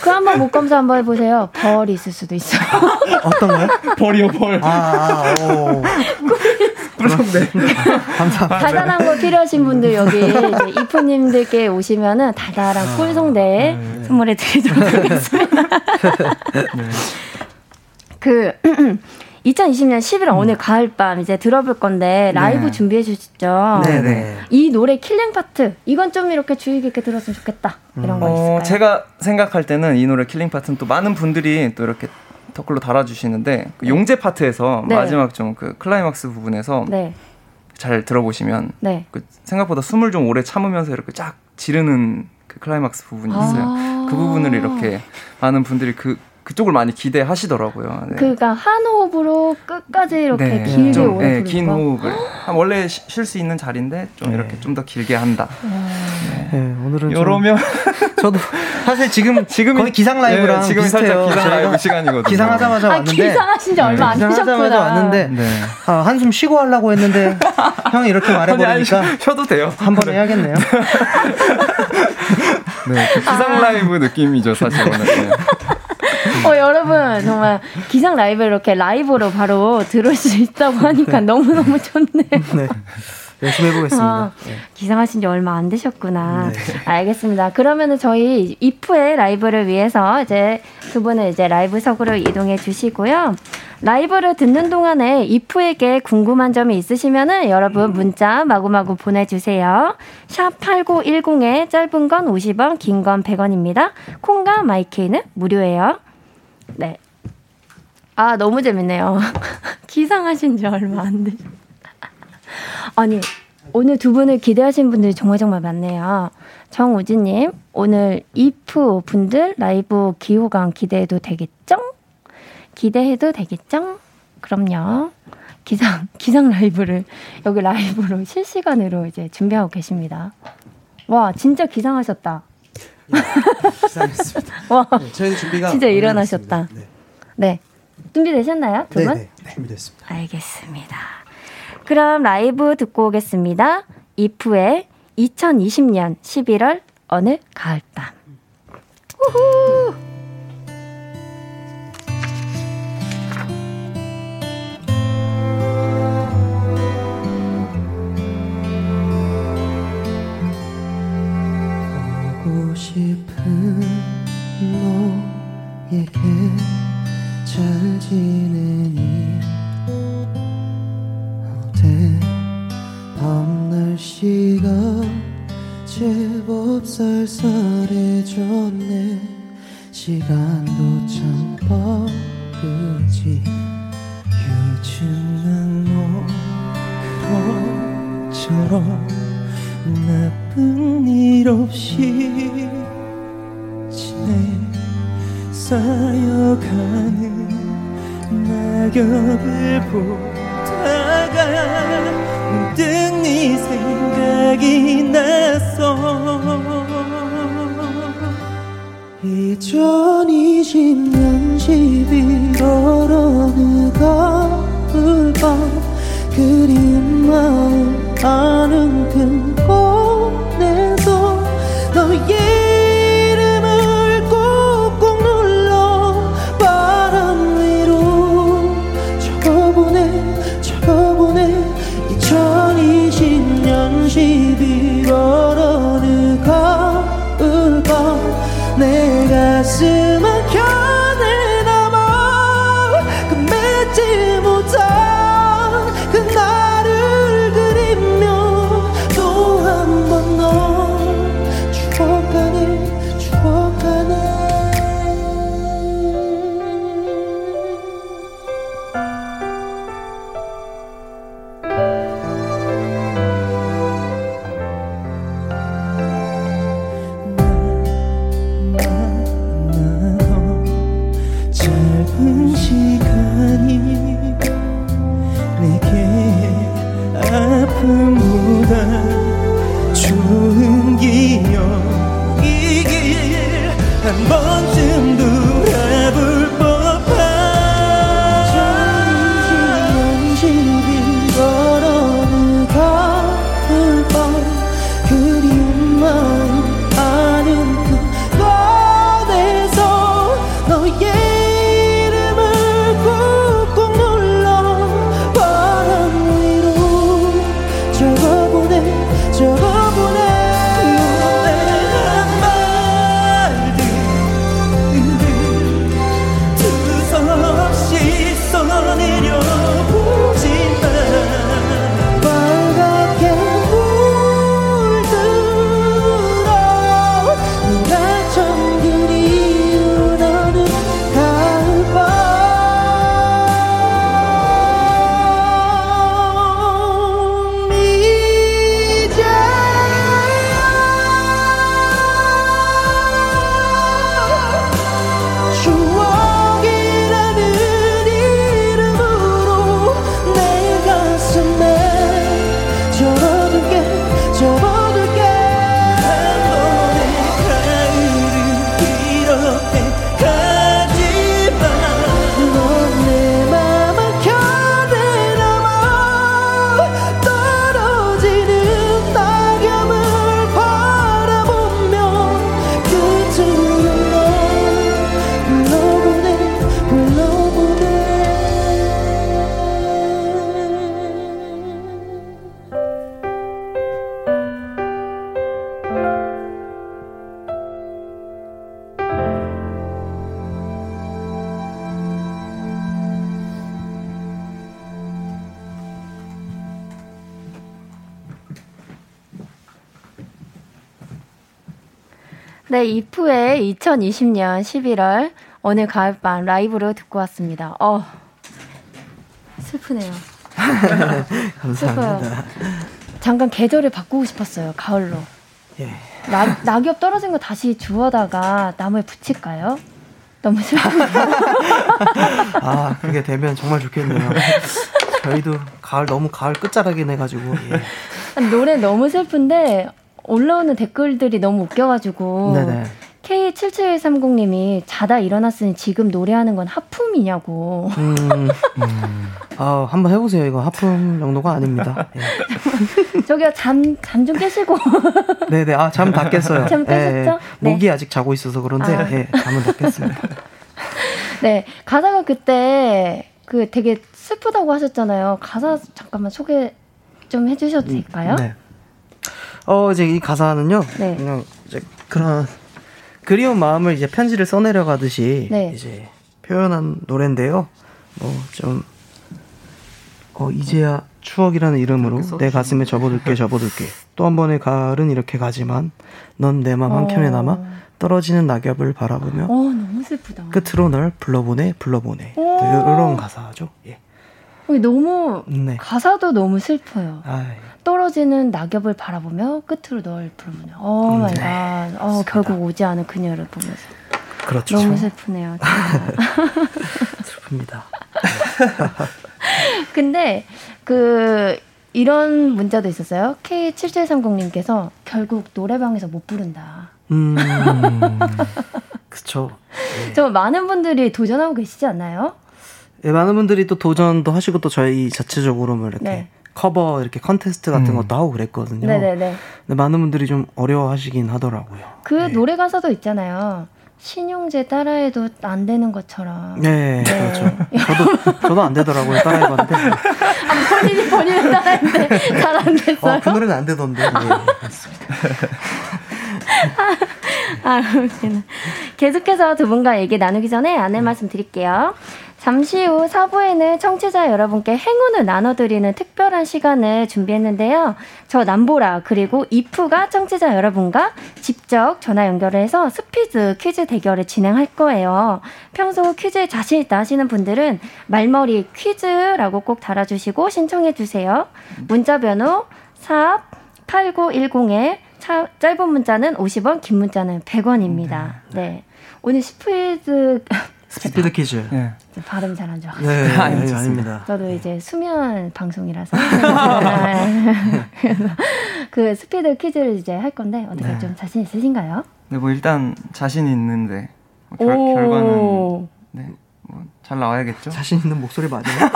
그 한번 목 검사 한번 해보세요. 벌이 있을 수도 있어요. 어떤 거요? 벌이요 벌. 아, 아, 오. 감사합니다. 달달한 거 필요하신 분들 여기 이프님들께 오시면은 달달한 꿀성대 선물해 드리도록 하겠습니다. 그 2020년 11월 어느 가을밤 이제 들어볼 건데 라이브 네. 준비해 주셨죠. 네네. 이 노래 killing part 이건 좀 이렇게 주의 깊게 들었으면 좋겠다 이런 거 있을까요? 어, 제가 생각할 때는 이 노래 killing part는 또 많은 분들이 또 이렇게 댓글로 달아주시는데 그 용재 파트에서 네. 마지막 좀 그 클라이막스 부분에서 네, 잘 들어보시면 네. 그 생각보다 숨을 좀 오래 참으면서 이렇게 쫙 지르는 그 클라이막스 부분이 있어요. 아. 그 부분을 이렇게 많은 분들이 그 그쪽을 많이 기대하시더라고요. 네. 그러니까 한 호흡으로 끝까지 이렇게 네. 길게 좀, 오래 네, 긴 호흡을 원래 쉴 수 있는 자리인데 좀 네. 이렇게 좀 더 길게 한다. 네, 오늘은 이러면 저도 사실 지금 지금 거의 기상 라이브랑 네, 지금 비슷해요. 기상 라이브 시간이거든요. 기상하자마자 아, 왔는데 기상하신 지 얼마 안 되셨구나. 기상하자마자 왔는데 네. 아, 한숨 쉬고 하려고 했는데 형이 이렇게 말해버리니까 아니, 쉬어도 돼요. 한번 해야겠네요. 네, 그 기상 아. 라이브 느낌이죠 사실 오늘. 네. 어, 여러분, 정말 기상 라이브 이렇게 라이브로 바로 들을 수 있다고 하니까 네. 너무너무 좋네요. 네. 열심히 해보겠습니다. 어, 네. 기상하신 지 얼마 안 되셨구나. 네. 알겠습니다. 그러면은 저희 이프의 라이브를 위해서 이제 두 분은 이제 라이브석으로 이동해 주시고요. 라이브를 듣는 동안에 이프에게 궁금한 점이 있으시면은 여러분 문자 마구마구 보내주세요. 샵 8910에 짧은 건 50원, 긴 건 100원입니다. 콩과 마이케이는 무료예요. 네. 아, 너무 재밌네요. 기상하신 지 얼마 안 되죠. 아니, 오늘 두 분을 기대하신 분들이 정말 정말 많네요. 정우진님, 오늘 이프 분들 라이브 기호강 기대해도 되겠죠? 기대해도 되겠죠? 그럼요. 기상, 기상 라이브를 여기 라이브로 실시간으로 이제 준비하고 계십니다. 와, 진짜 기상하셨다. 예, 기상했습니다. 와, 네, 저희 준비가 진짜 일어나셨다. 네. 네. 준비되셨나요? 두 분? 네, 네, 준비됐습니다. 알겠습니다. 그럼 라이브 듣고 오겠습니다. 이프의 2020년 11월 어느 가을밤. 우후! 싶은 너에게 잘 지내니? 밤 날씨가 제법 쌀쌀해졌네. 시간도 참 빠르지. 요즘은 뭐 그런처럼 나쁜 일 없이 쌓여가는 낙엽을 보다가 문득 네 생각이 났어 2020년 11월 어느 가을 밤 그리운 마음 아는 끈꺼내서 너의 2020년 11월 오늘 가을밤 라이브로 듣고 왔습니다. 어, 슬프네요. 감사합니다. 잠깐 계절을 바꾸고 싶었어요. 가을로. 예. 낙, 낙엽 떨어진 거 다시 주워다가 나무에 붙일까요? 너무 슬프네요. 아, 그게 되면 정말 좋겠네요. 저희도 가을 너무 가을 끝자락이네 가지고. 예. 노래 너무 슬픈데 올라오는 댓글들이 너무 웃겨가지고 네네. K7730님이 자다 일어났으니 지금 노래하는 건 하품이냐고. 음, 아, 한번 해보세요. 이거 하품 정도가 아닙니다. 예. 저기요 잠 잠 좀 깨시고. 네네. 아, 잠 다 깼어요. 잠 깨셨죠? 네. 목이 아직 자고 있어서 그런데, 아. 예, 잠은 다 깼습니다. 네 가사가 그때 그 되게 슬프다고 하셨잖아요. 가사 잠깐만 소개 좀 해주셔도 될까요? 네. 어, 이제 이 가사는요. 네. 그냥 이제 그런 그리운 마음을 이제 편지를 써내려 가듯이 네. 이제 표현한 노래인데요. 뭐좀 어, 이제야 추억이라는 이름으로 내 가슴에 접어들게 접어들게 또 한 번의 가을은 이렇게 가지만 넌 내 맘 한켠에 어. 남아 떨어지는 낙엽을 바라보며 어 너무 슬프다. 끝으로 널 불러보내 불러보내 오. 이런 가사죠. 예. 어, 너무 네. 가사도 너무 슬퍼요. 아, 떨어지는 낙엽을 바라보며 끝으로 널 부르며. Oh my 네. god. 어, 결국 오지 않은 그녀를 보면서. 그렇죠. 너무 슬프네요. 슬픕니다. 근데 그 이런 문자도 있었어요. K7730님께서 결국 노래방에서 못 부른다. 음. 그쵸. 저 많은 분들이 도전하고 계시지 않나요? 예, 많은 분들이 또 도전도 하시고 또 저희 자체적으로 뭐 이렇게 네. 커버 이렇게 컨테스트 같은 것도 하고 그랬거든요. 네네네. 근데 많은 분들이 좀 어려워하시긴 하더라고요. 그 노래 가사도 있잖아요. 신용재 따라해도 안 되는 것처럼. 네, 그렇죠. 저도 저도 안 되더라고요. 따라해봤는데. 아, 본인이 본인을 따라했는데 잘 안 됐어요. 어, 그 노래는 안 되던데. 네, 맞습니다. 아, 웃기네. 계속해서 두 분과 얘기 나누기 전에 안내 말씀 드릴게요. 잠시 후 4부에는 청취자 여러분께 행운을 나눠드리는 특별한 시간을 준비했는데요. 저 남보라 그리고 이프가 청취자 여러분과 직접 전화 연결을 해서 스피드 퀴즈 대결을 진행할 거예요. 평소 퀴즈에 자신 있다 하시는 분들은 말머리 퀴즈라고 꼭 달아주시고 신청해주세요. 문자 번호 샵 8910에 차, 짧은 문자는 50원, 긴 문자는 100원입니다. 네. 오늘 스피드 스피드 퀴즈. 예. 발음 잘안 좋아. 네, 아니, 네, 좋습니다. 아닙니다. 저도 이제 수면 방송이라서 그래서 그 스피드 퀴즈를 이제 할 건데 어떻게 네. 좀 자신 있으신가요? 네, 뭐 일단 자신 있는데 뭐 결, 오. 결과는 네, 뭐잘 나와야겠죠. 자신 있는 목소리 맞아요?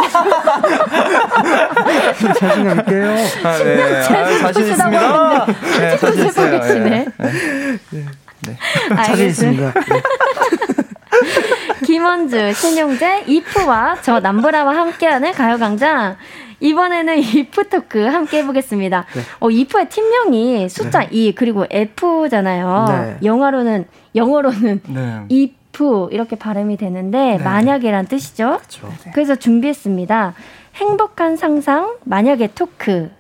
자신감 있게요. 아, 네, 네. 아, 자신 있습니다. 네, 자신 있어요. 계시네. 예. 네. 자신 있습니다. 네. 김원주, 신용재, 이프와 저 남보라와 함께하는 가요광장. 이번에는 이프 토크 함께 해보겠습니다. 네. 어, 이프의 팀명이 숫자 2 그리고 F잖아요. 네. 영어로는 영어로는 네. if 이렇게 발음이 되는데 만약에란 뜻이죠. 그렇죠. 그래서 준비했습니다. 행복한 상상 만약에 토크.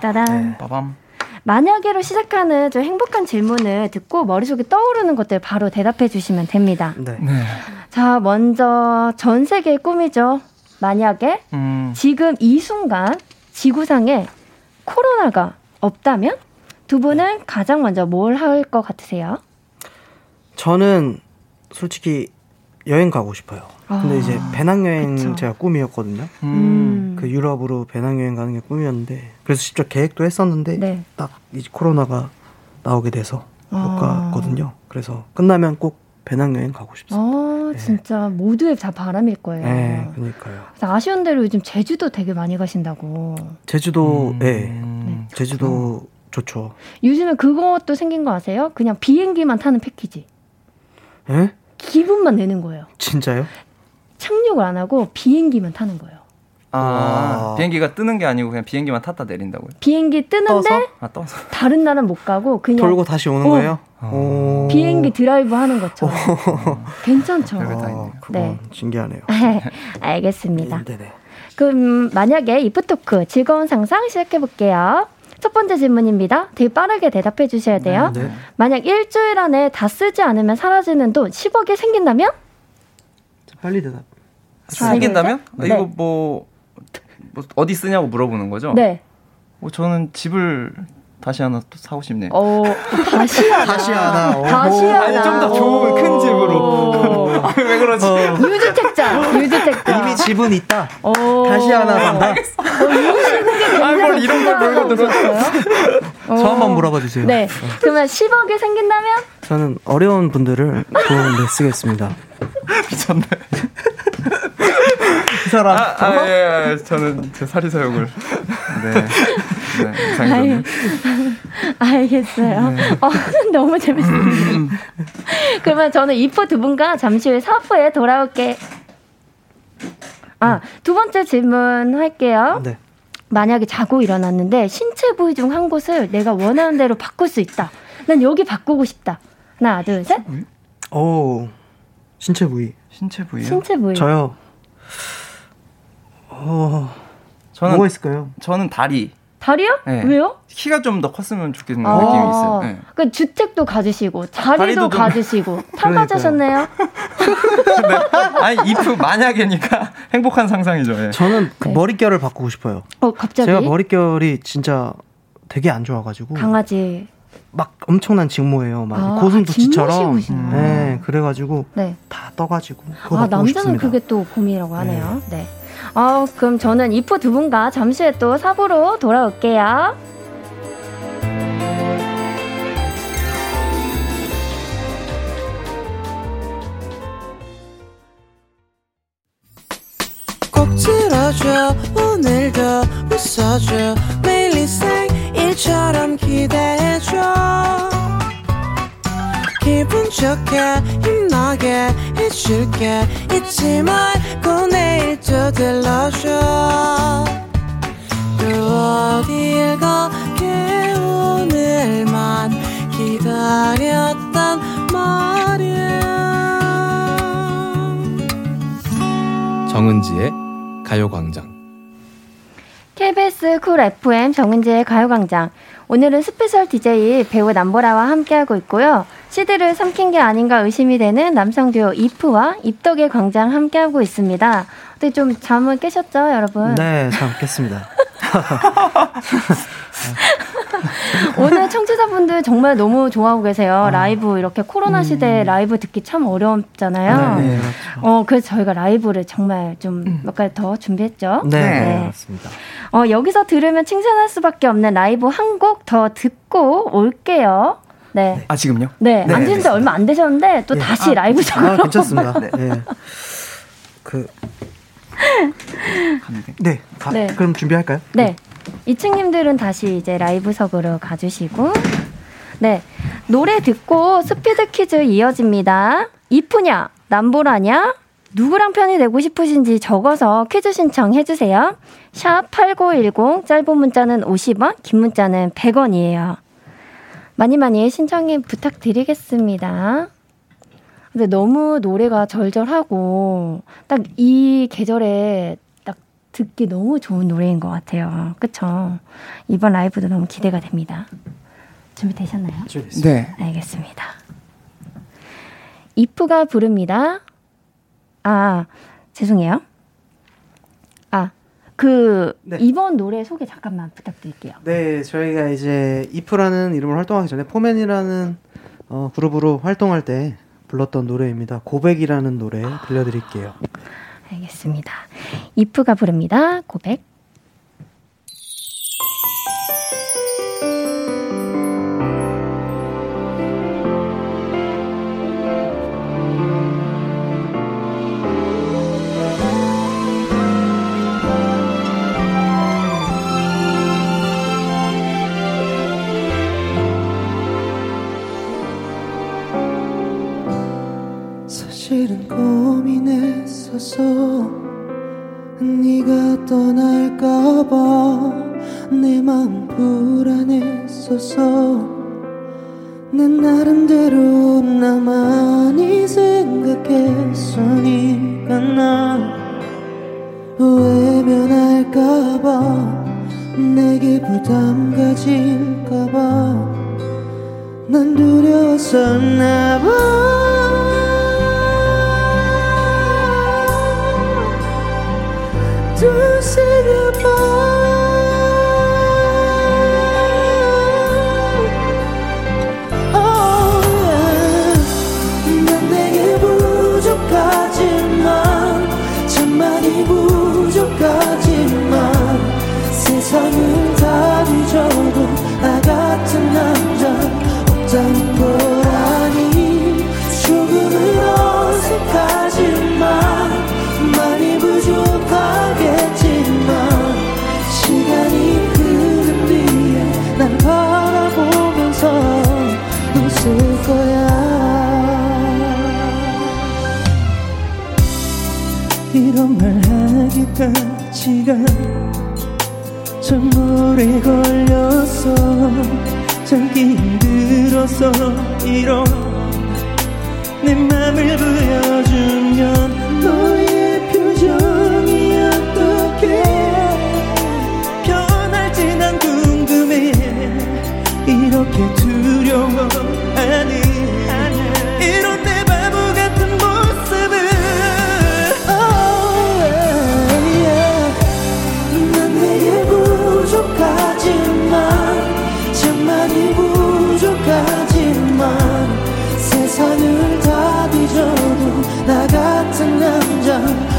따단. 네. 빠밤. 만약에로 시작하는 좀 행복한 질문을 듣고 머릿속에 떠오르는 것들 바로 대답해 주시면 됩니다. 네. 네. 자, 먼저 전 세계의 꿈이죠. 만약에 음. 지금 이 순간 지구상에 코로나가 없다면 두 분은 가장 먼저 뭘 할 것 같으세요? 저는 솔직히 여행 가고 싶어요. 근데 아, 이제 배낭여행 그쵸. 제가 꿈이었거든요. 음. 그 유럽으로 배낭여행 가는 게 꿈이었는데 그래서 직접 계획도 했었는데 네. 딱이 코로나가 나오게 돼서 못 아. 갔거든요. 그래서 끝나면 꼭 배낭여행 가고 싶습니다. 어, 진짜 모두의 다 바람일 거예요. 네, 그러니까요. 아쉬운 대로 요즘 제주도 되게 많이 가신다고. 제주도, 음. 네, 제주도 좋죠. 요즘에 그것도 생긴 거 아세요? 그냥 비행기만 타는 패키지. 예? 기분만 내는 거예요. 진짜요? 착륙을 안 하고 비행기만 타는 거예요. 아, 와. 비행기가 뜨는 게 아니고 그냥 비행기만 탔다 내린다고요? 비행기 뜨는데 떠서? 아, 떠서. 다른 나라는 못 가고 그냥 돌고 다시 오는 어. 거예요? 어. 오. 비행기 드라이브 하는 것처럼. 괜찮죠? 어, 그건 네. 신기하네요. 알겠습니다. 네네. 그럼 만약에 이프토크 즐거운 상상 시작해 볼게요. 첫 번째 질문입니다. 되게 빠르게 대답해 주셔야 돼요. 네. 만약 일주일 안에 다 쓰지 않으면 사라지는 돈 10억이 생긴다면? 빨리 대답. 생긴다면? 네. 이거 뭐, 뭐 어디 쓰냐고 물어보는 거죠? 네. 뭐 저는 집을 다시 하나 또 사고 싶네요. 어, 다시 하나. 다시 하나. 어. 다시 하나. 아니 좀더 좋은 큰 집으로. 왜 그러지? 유주택자, 유주택자. 이미 집은 있다. 오. 다시 하나 산다. 어, 아니, 뭘 이런 걸 물고 들어왔어요? 저 한번 물어봐 주세요. 네. 그러면 10억이 생긴다면? 저는 어려운 분들을 도움에 쓰겠습니다. 미쳤네. 이 사람. 아, 아, 예, 예, 저는 제 사리사욕을. 네. 네, 이상해졌네. 알겠어요. 네. 어, 너무 재밌습니다. 그러면 저는 이프 두 분과 잠시 후에 4부에 돌아올게. 아, 두 번째 질문 할게요. 네. 만약에 자고 일어났는데 신체 부위 중 한 곳을 내가 원하는 대로 바꿀 수 있다. 난 여기 바꾸고 싶다. 하나, 둘, 셋. 오. 신체 부위. 신체 부위요? 신체 부위. 저요. 어. 저는 뭐가 있을까요? 저는 다리. 다리요? 네. 왜요? 키가 좀 더 컸으면 좋겠는 아. 느낌이 있어요. 네. 그 주택도 가지시고 자리도 가지시고 다 그러니까요. 가지셨네요. 아니 if 만약에니까 행복한 상상이죠. 예. 저는 그 머릿결을 바꾸고 싶어요. 어 갑자기 제가 머릿결이 진짜 되게 안 좋아가지고 강아지. 막 엄청난 직모예요. 막 아, 고슴도치처럼. 네, 그래가지고 네. 다 떠가지고 아 남자는 싶습니다. 그게 또 고민이라고 하네요. 네. 아 그럼 저는 이프 두 분과 잠시 후에 또 사부로 돌아올게요. 꼭 들어줘 오늘도 웃어줘 매일 일상일처럼 기대해줘 기분 좋게 힘나게 해줄게 잊지 말고 내일 또 들러줘 또 어딜 가게 오늘만 기다렸단 말이야 정은지의 가요광장. KBS 쿨 FM 정은지의 가요광장. 오늘은 special DJ 배우 남보라와 함께하고 있고요. CD를 삼킨 게 아닌가 의심이 되는 남성 듀오 이프와 입덕의 광장 함께하고 있습니다. 어떻게 좀 잠은 깨셨죠, 여러분? 네, 잠 깼습니다. 오늘 청취자분들 정말 너무 좋아하고 계세요. 라이브 이렇게 코로나 시대에 라이브 듣기 참 어렵잖아요. 네, 그렇죠. 어, 그래서 저희가 라이브를 정말 좀 몇 가지 더 준비했죠. 네, 맞습니다. 어, 여기서 들으면 칭찬할 수밖에 없는 라이브 한 곡 더 듣고 올게요. 네. 아 지금요? 네, 네, 안 되신 지 얼마 안 되셨는데 또 네. 다시 아, 라이브적으로. 아, 괜찮습니다. 네. 그 네. 가- 네. 그럼 준비할까요? 네. 이층님들은 다시 이제 라이브석으로 가주시고. 네. 노래 듣고 스피드 퀴즈 이어집니다. 이프냐? 남보라냐? 누구랑 편이 되고 싶으신지 적어서 퀴즈 신청해주세요. 샵 8910, 짧은 문자는 50원, 긴 문자는 100원이에요. 많이 많이 신청해 부탁드리겠습니다. 근데 너무 노래가 절절하고, 딱 이 계절에 딱 듣기 너무 좋은 노래인 것 같아요. 그쵸? 이번 라이브도 너무 기대가 됩니다. 준비되셨나요? 네. 알겠습니다. 이프가 부릅니다. 아, 죄송해요. 아, 그, 이번 노래 소개 잠깐만 부탁드릴게요. 네, 저희가 이제 이프라는 이름으로 활동하기 전에 포맨이라는 어, 그룹으로 활동할 때 불렀던 노래입니다. 고백이라는 노래 들려드릴게요. 알겠습니다. 이프가 부릅니다. 고백. 고민했었어 네가 떠날까봐 내 마음 불안했었어 난 나름대로 나만이 생각했으니까 나 외면할까봐 내게 부담 가질까봐 난 두려웠었나봐 두세 하기까지가 참 오래 걸렸어 참기 힘들어서 이런 내 맘을 보여주면 너의 표정이 어떻게 변할지 난 궁금해. 이렇게 두려워 나 같은 남자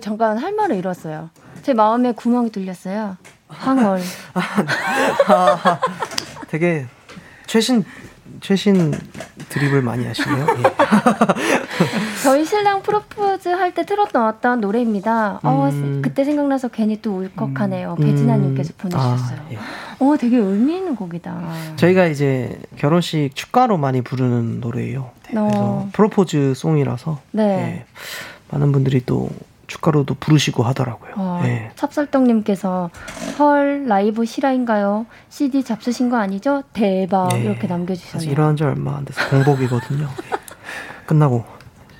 잠깐 할 말을 잃었어요. 제 마음에 구멍이 뚫렸어요. 황홀. 아, 되게 최신 최신 드립을 많이 하시네요. 예. 저희 신랑 프로포즈 할 때 틀어 놓았던 노래입니다. 어, 음. 그때 생각나서 괜히 또 울컥하네요. 배진아님께서 보내주셨어요. 아, 예. 어, 되게 의미 있는 곡이다. 저희가 이제 결혼식 축가로 많이 부르는 노래예요. 그래서 어, 프로포즈 송이라서 네. 예, 많은 분들이 또 축가로도 부르시고 하더라고요. 어, 예. 찹쌀떡님께서 헐 라이브 실화인가요? CD 잡수신 거 아니죠? 대박 예. 이렇게 남겨주셨네요. 일어난 지 얼마 안 돼서 공복이거든요. 예. 끝나고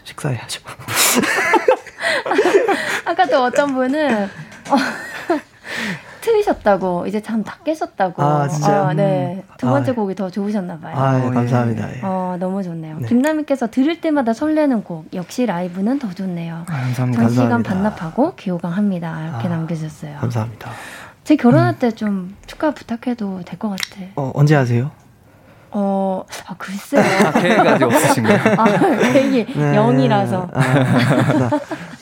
식사해야죠. 아까 또 어떤 분은 어, 틀리셨다고 이제 잠 다 깨셨다고. 아, 진짜요? 어, 네. 두 아, 번째 예. 곡이 더 좋으셨나 봐요. 아, 예, 감사합니다. 예. 어, 너무 좋네요. 네. 김남희께서 들을 때마다 설레는 곡 역시 라이브는 더 좋네요. 감사합니다. 장시간 감사합니다. 반납하고 기호강합니다. 이렇게 아, 남겨주셨어요. 감사합니다. 제 결혼할 때좀 축하 부탁해도 될 것 같아. 어, 언제 하세요? 어, 아, 글쎄요. 아, 계획 아직 없으신가요? 아, 계획이 네. 0이라서. 아, 나-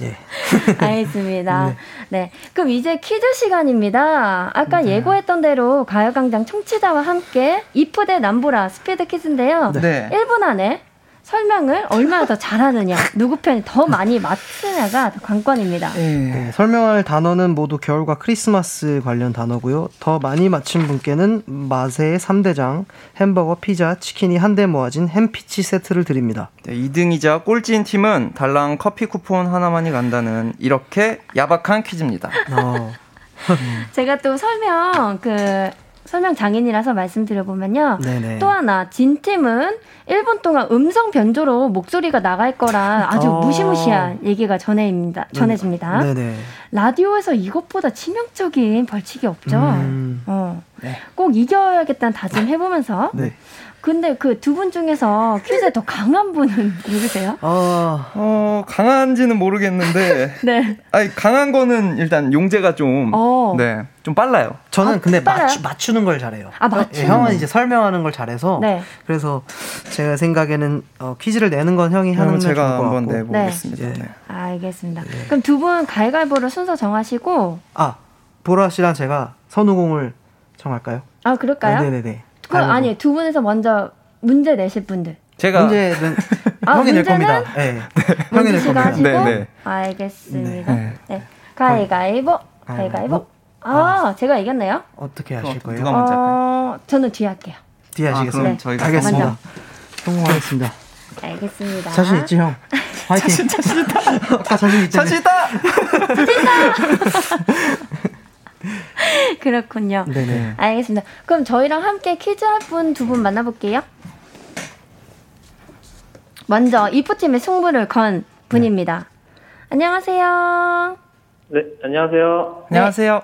예. 알겠습니다. 네. 그럼 이제 퀴즈 시간입니다. 아까 예고했던 대로 가요광장 청취자와 함께 이프대 남보라 스피드 퀴즈인데요. 네. 1분 안에 설명을 얼마나 더 잘하느냐, 누구 편이 더 많이 맞추냐가 관건입니다. 네, 설명할 단어는 모두 겨울과 크리스마스 관련 단어고요. 더 많이 맞힌 분께는 맛의 3대장 햄버거, 피자, 치킨이 한데 모아진 햄피치 세트를 드립니다. 네, 2등이자 꼴찌인 팀은 달랑 커피 쿠폰 하나만이 간다는 이렇게 야박한 퀴즈입니다. 어. 제가 또 설명 그 설명 장인이라서 말씀드려보면요. 네네. 또 하나 진 팀은 1분 동안 음성 변조로 목소리가 나갈 거라 아주 어. 무시무시한 얘기가 전해입니다. 전해집니다. 네네. 라디오에서 이것보다 치명적인 벌칙이 없죠. 음. 어. 네. 꼭 이겨야겠다는 다짐 해보면서. 네. 근데 그 두 분 중에서 퀴즈에 더 강한 분은 누구세요? 어, 어, 강한지는 모르겠는데. 네. 아니, 강한 거는 일단 용재가 좀. 어. 네. 좀 빨라요. 저는 아, 근데? 맞추, 맞추는 걸 잘해요. 아, 맞추는 예, 형은 거. 이제 설명하는 걸 잘해서 네. 그래서 제가 생각에는 어, 퀴즈를 내는 건 형이 하는 좋을 제가 것 한번 같고. 내보겠습니다. 네. 네. 알겠습니다. 그럼 두 분 가위가위보로 순서 정하시고, 아 보라 씨랑 제가 선우공을 정할까요? 아, 그럴까요? 아, 네네네. 그, 아니, 두 분에서 먼저 문제 내실 분들. 제가 문제는 아, 형이 낼 문제는 겁니다. 네. 형이 낼 겁니다. 네, 네. 알겠습니다. 네. 네. 가위가위보, 가위가위보. 아, 제가 이겼네요. 어떻게 하실 거예요? 누가 먼저 할까요? 어, 저는 뒤에 할게요. 뒤에 아, 하시겠어요? 그럼 저희가 알겠습니다. 먼저. 성공하겠습니다. 알겠습니다. 자신 있지 형? 화이팅. 자신 자신 있다. 아까 자신 있잖아요. 자신 있다! 그렇군요. 네네. 알겠습니다. 그럼 저희랑 함께 퀴즈 할 분두분 만나볼게요. 먼저 이프팀의 승부를 건 분입니다. 안녕하세요. 네, 안녕하세요. 안녕하세요.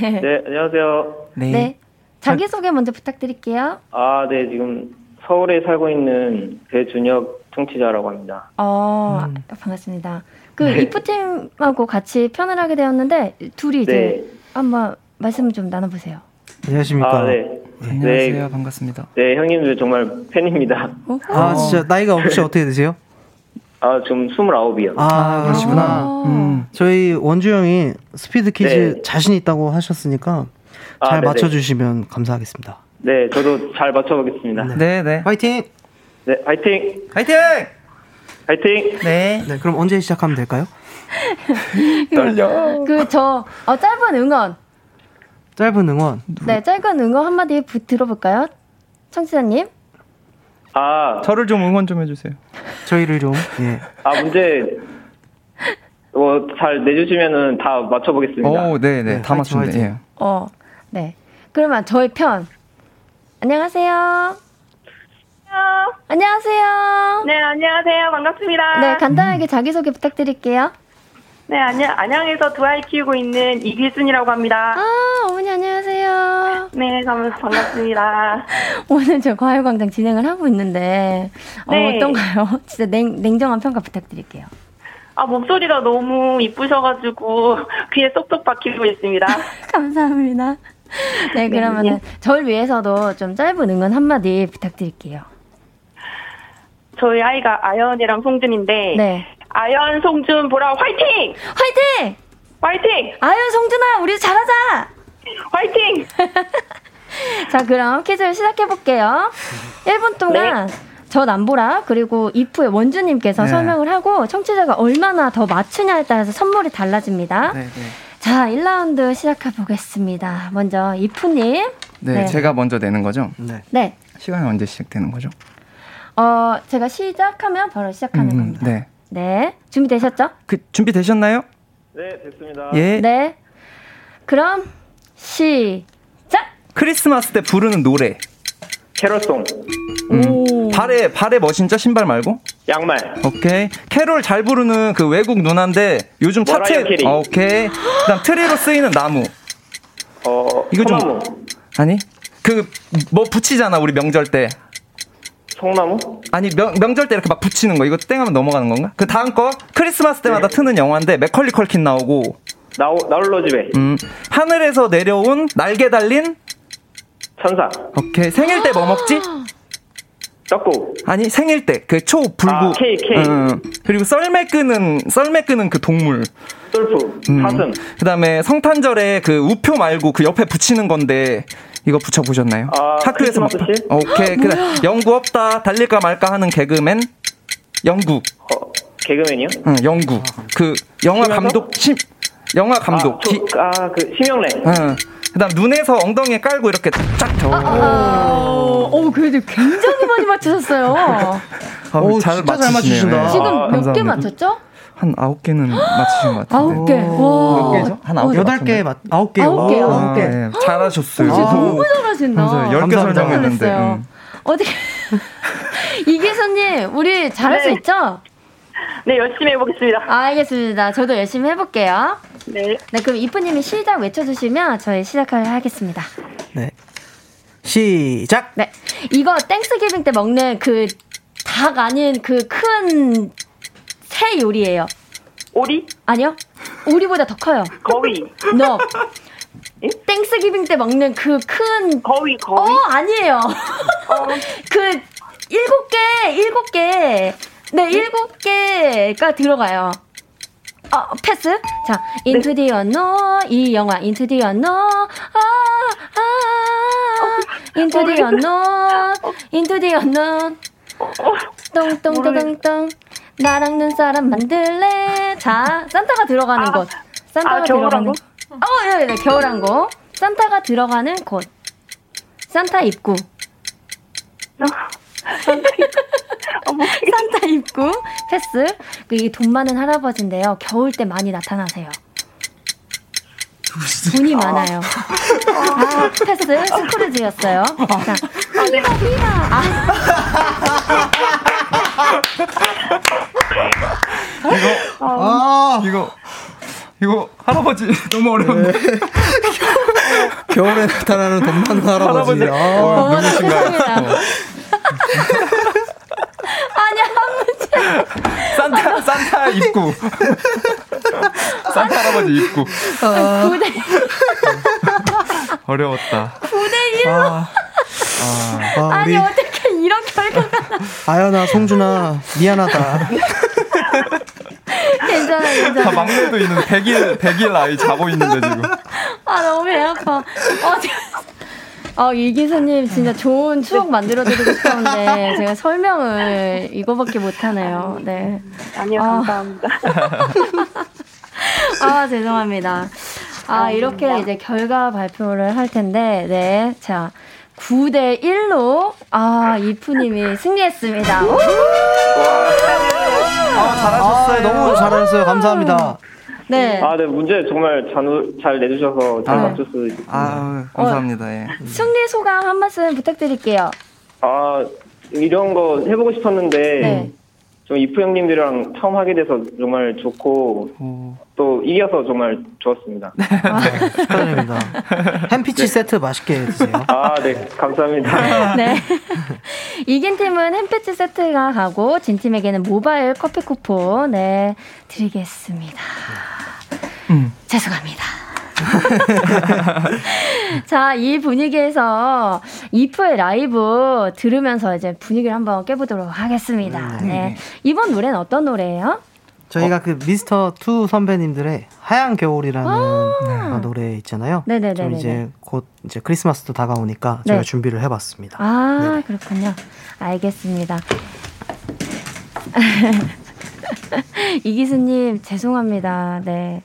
네, 안녕하세요. 네. 네. 자기소개 먼저 부탁드릴게요. 아, 네, 지금 서울에 살고 있는 배준혁 청취자라고 합니다. 어, 반갑습니다. 그 이프팀하고 같이 편을 하게 되었는데 둘이 이제 한번 말씀 좀 나눠보세요. 안녕하십니까. 아, 네. 안녕하세요. 반갑습니다. 네, 형님들 정말 팬입니다. 아 진짜 나이가 혹시 어떻게 되세요? 아, 지금 29이요. 아 그러시구나. 음. 저희 원주 형이 스피드 퀴즈 네. 자신 있다고 하셨으니까 아, 잘 네네. 맞춰주시면 감사하겠습니다. 네, 저도 잘 맞춰보겠습니다. 네, 네. 화이팅! 네, 화이팅! 화이팅! 화이팅! 네. 네, 그럼 언제 시작하면 될까요? 떨려. 그 저 어, 짧은 응원. 짧은 응원. 네, 짧은 응원 한마디 부, 들어볼까요? 청취자님. 아, 저를 좀 응원 좀 해주세요. 저희를 좀. 예. 아, 문제, 뭐, 잘 내주시면은 다 맞춰보겠습니다. 오, 네, 네. 네, 다. 화이팅. 예. 어, 네. 그러면 저희 편. 안녕하세요. 안녕하세요. 네, 안녕하세요. 반갑습니다. 네, 간단하게 자기소개 부탁드릴게요. 네, 안녕, 안양에서 두 아이 키우고 있는 이길순이라고 합니다. 아, 어머니 안녕하세요. 네, 감- 반갑습니다. 오늘 저 과외광장 진행을 하고 있는데 어, 네. 어떤가요? 진짜 냉, 냉정한 평가 부탁드릴게요. 아, 목소리가 너무 이쁘셔가지고 귀에 쏙쏙 박히고 있습니다. 감사합니다. 네, 그러면은 저를 위해서도 좀 짧은 응원 한마디 부탁드릴게요. 저희 아이가 아연이랑 송준인데, 네. 아연, 송준, 보라, 화이팅! 화이팅! 화이팅! 아유, 송준아, 우리 잘하자! 화이팅! 자, 그럼 퀴즈를 시작해볼게요. 1분 동안 저 남보라, 그리고 이프의 원주님께서 네. 설명을 하고 청취자가 얼마나 더 맞추냐에 따라서 선물이 달라집니다. 네, 네. 자, 1라운드 시작해 보겠습니다. 먼저 이프님. 네, 제가 먼저 내는 거죠? 네. 네. 시간이 언제 시작되는 거죠? 어, 제가 시작하면 바로 시작하는 음, 겁니다. 네. 네. 준비되셨죠? 그 준비되셨나요? 네, 됐습니다. 예. 네. 그럼 시작. 크리스마스 때 부르는 노래. 캐럴송, 음. 발에 발에 뭐 신죠? 신발 말고? 양말, 오케이. 캐롤 잘 부르는 그 외국 누나인데 요즘 캐리. 어, 오케이. 그다음 트리로 쓰이는 나무. 어, 이거 좀 소나무, 아니? 그 뭐 붙이잖아, 우리 명절 때. 송나무, 아니, 명, 명절 때 이렇게 막 붙이는 거. 이거 땡하면 넘어가는 건가? 그 다음 거 크리스마스 때마다 트는 영화인데 맥컬리 컬킨 나오고 나우, 나홀로 집에, 음. 하늘에서 내려온 날개 달린 천사, 오케이. 생일 때 뭐 먹지? 떡국. 아니 생일 때 그 초 불고 아, 케이크, 케이크. 응. 그리고 썰매 끄는 썰매 끄는 그 동물 솔프. 음. 사슴. 그다음에 성탄절에 그 우표 말고 그 옆에 붙이는 건데 이거 붙여 보셨나요? 아, 학교에서 막? 오케이 그래 영구 없다 달릴까 말까 하는 개그맨 영구 어, 개그맨이요? 응 영구 그 영화? 감독 심 영화 감독 기- 아, 그 심영래. 응. 그 다음 눈에서 엉덩이에 깔고 이렇게 쫙 져. 아, 오, 그래도 굉장히 많이 맞추셨어요. 잘 진짜 잘 맞히시네요. 맞추신다. 예. 지금 몇 개. 맞췄죠? 한 아홉 개는 맞히신 것 같은데. 아홉 개. 와. 몇 개죠? 한 아홉 개 여덟. 개 맞, 아홉 개. 아홉 개요, 와. 아홉 개. 네, 잘하셨어요. 너무 잘하신다. 열개. 음. 어떻게 이기수님 우리 잘할 수 네. 있죠? 네, 열심히 해보겠습니다. 알겠습니다. 저도 열심히 해볼게요. 네. 네, 그럼 이프님이 시작 외쳐주시면 저희 시작하겠습니다. 네. 시작. 네, 이거 Thanksgiving 때 먹는 그 닭 아닌 그 큰 새 요리예요. 오리? 아니요, 오리보다 더 커요. 거위. No. Thanksgiving 때 먹는 그 큰 거위, 거위. 어 아니에요. 그 일곱 개 일곱 개. 네 일곱 개가 들어가요. 어 패스. 자 Into the Unknown 이 영화 Into the Unknown 아아 Into the Unknown Into the Unknown 똥똥똥똥똥 나랑 눈사람 만들래. 자 산타가 들어가는 곳. 산타가 아, 들어가는? 곳. 어, 네, 네, 겨울왕국. 산타가 들어가는 곳. 산타 입구. 산타 입구. 패스. 그 이게 돈 많은 할아버지인데요. 겨울 때 많이 나타나세요. 돈이 많아요. 아, 패스. 스크루지였어요. 자, 휘바, 휘 바. 아, 아, 이거 이거 할아버지 너무 어려운데. 겨울에 나타나는 돈 많은 할아버지. 할아버지. 아. 어, 누구신가요? 죄송해요. 아니야, 한 문제. 산타 산타 입구. 산타 할아버지 입구. 9대, 어려웠다. 9대 1로. 아, 아. 아, 아니, 우리 어떻게. 아연아, 송준아, 미안하다. 괜찮아, 다 괜찮아. 막내도 있는 100일 100일 아이 자고 있는데 지금. 아, 너무 배 아파. 어, 저- 어, 이 기사님 진짜 좋은 추억 만들어드리고 싶었는데, 제가 설명을 이거밖에 못하네요. 네. 아니요, 아. 감사합니다. 아, 죄송합니다. 아, 이렇게 이제 결과 발표를 할 텐데, 네. 자, 9대 1로, 아, 이프님이 승리했습니다. 우! 아, 잘하셨어요. 아, 너무 잘하셨어요. 감사합니다. 네. 아, 네, 문제 정말 잘, 잘 내주셔서 잘 아. 맞출 수 있습니다. 아, 감사합니다. 예. 승리 소감 한 말씀 부탁드릴게요. 아, 이런 거 해보고 싶었는데, 네. 좀 이프 형님들이랑 처음 하게 돼서 정말 좋고, 오. 또 이겨서 정말 좋았습니다. 축하드립니다. 햄피치 세트 맛있게 드세요. 아, 네, 감사합니다. 네. 이긴 팀은 햄패치 세트가 가고, 진 팀에게는 모바일 커피 쿠폰, 네, 드리겠습니다. 음. 죄송합니다. 자, 이 분위기에서 이프의 라이브 들으면서 이제 분위기를 한번 깨보도록 하겠습니다. 네. 이번 노래는 어떤 노래예요? 저희가 그 미스터 투 선배님들의 하얀 겨울이라는 어, 노래 있잖아요. 아. 네네네네네. 좀 이제 곧 이제 크리스마스도 다가오니까 저희가 네. 준비를 해봤습니다. 아, 그렇군요. 알겠습니다. 이기수님, 죄송합니다. 네.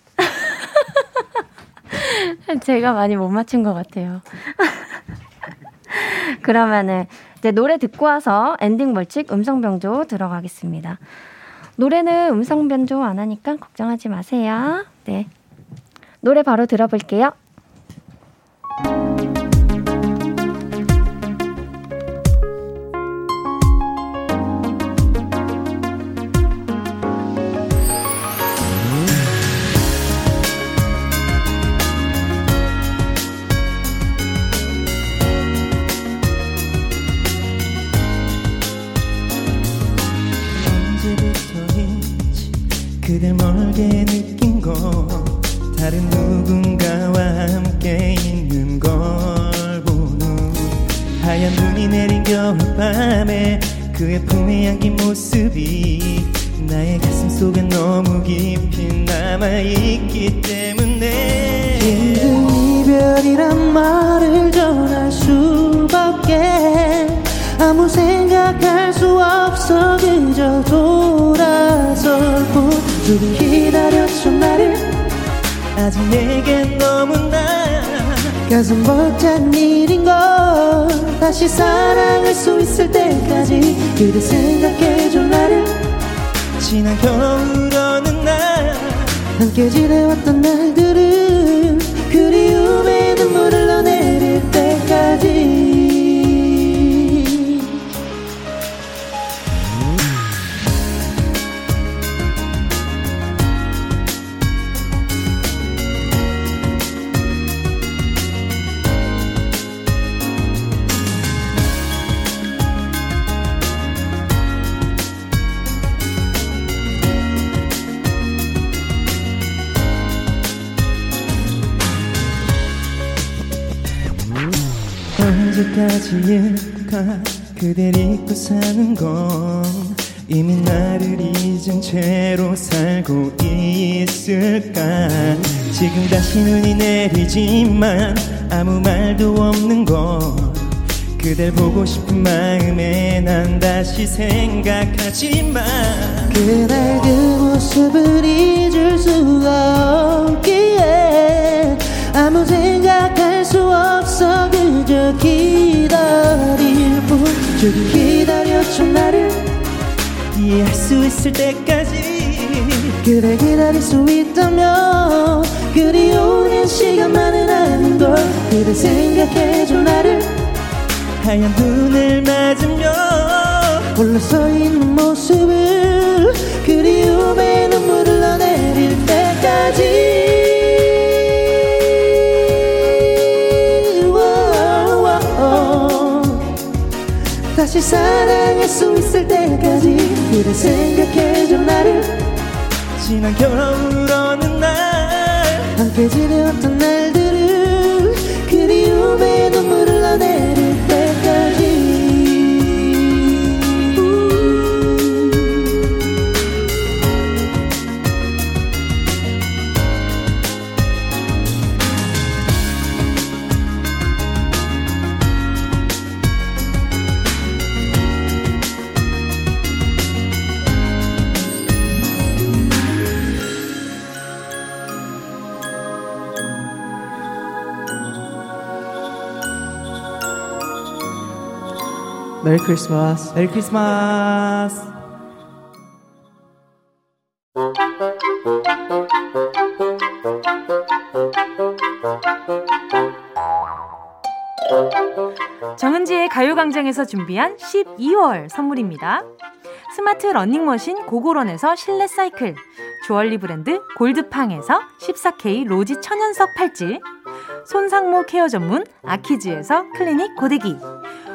제가 많이 못 맞춘 것 같아요. 그러면은, 이제 노래 듣고 와서 엔딩 벌칙 음성 변조 들어가겠습니다. 노래는 음성 변조 안 하니까 걱정하지 마세요. 네. 노래 바로 들어볼게요. 그의 품에 안긴 모습이 나의 가슴 속에 너무 깊이 남아있기 때문에 힘든 이별이란 말을 전할 수밖에 아무 생각할 수 없어 그저 돌아설 뿐 두고 기다렸죠 나를 아직 내겐 너무나 가슴 벅찬 일인 걸 다시 사랑할 수 있을 때까지 그대 생각해줘 나를. 지난 겨울 어느 날 함께 지내왔던 날들은 그리움의 눈물을 흘러내릴 때까지 언제까지일까 그댈 잊고 사는 건 이미 나를 잊은 채로 살고 있을까? 지금 다시 눈이 내리지만 아무 말도 없는 건 그댈 보고 싶은 마음에 난 다시 생각하지만 그날 그 모습을 잊을 수가 없기에 아무 생각할 수 없어. 그저 기다릴 뿐. 저기 기다렸죠 나를. 이해할 수 있을 때까지. 그래 기다릴 수 있다면 그리우는 시간만은 아닌 걸. 그래 생각해줘 나를. 하얀 눈을 맞으며 홀로 서 있는 모습을 그리움의 눈물을 흘러내릴 때까지 사랑할 수 있을 때까지 그래 생각해줘 나를. 지난 겨울 어느 날. 함께 지내왔던 날들을 그리움의 눈물 메리 크리스마스. 메리 크리스마스. 정은지의 가요광장에서 준비한 12월 선물입니다. 스마트 러닝머신 고고런에서 실내 사이클, 주얼리 브랜드 골드팡에서 14K 로지 천연석 팔찌, 손상모 케어 전문 아키즈에서 클리닉 고데기,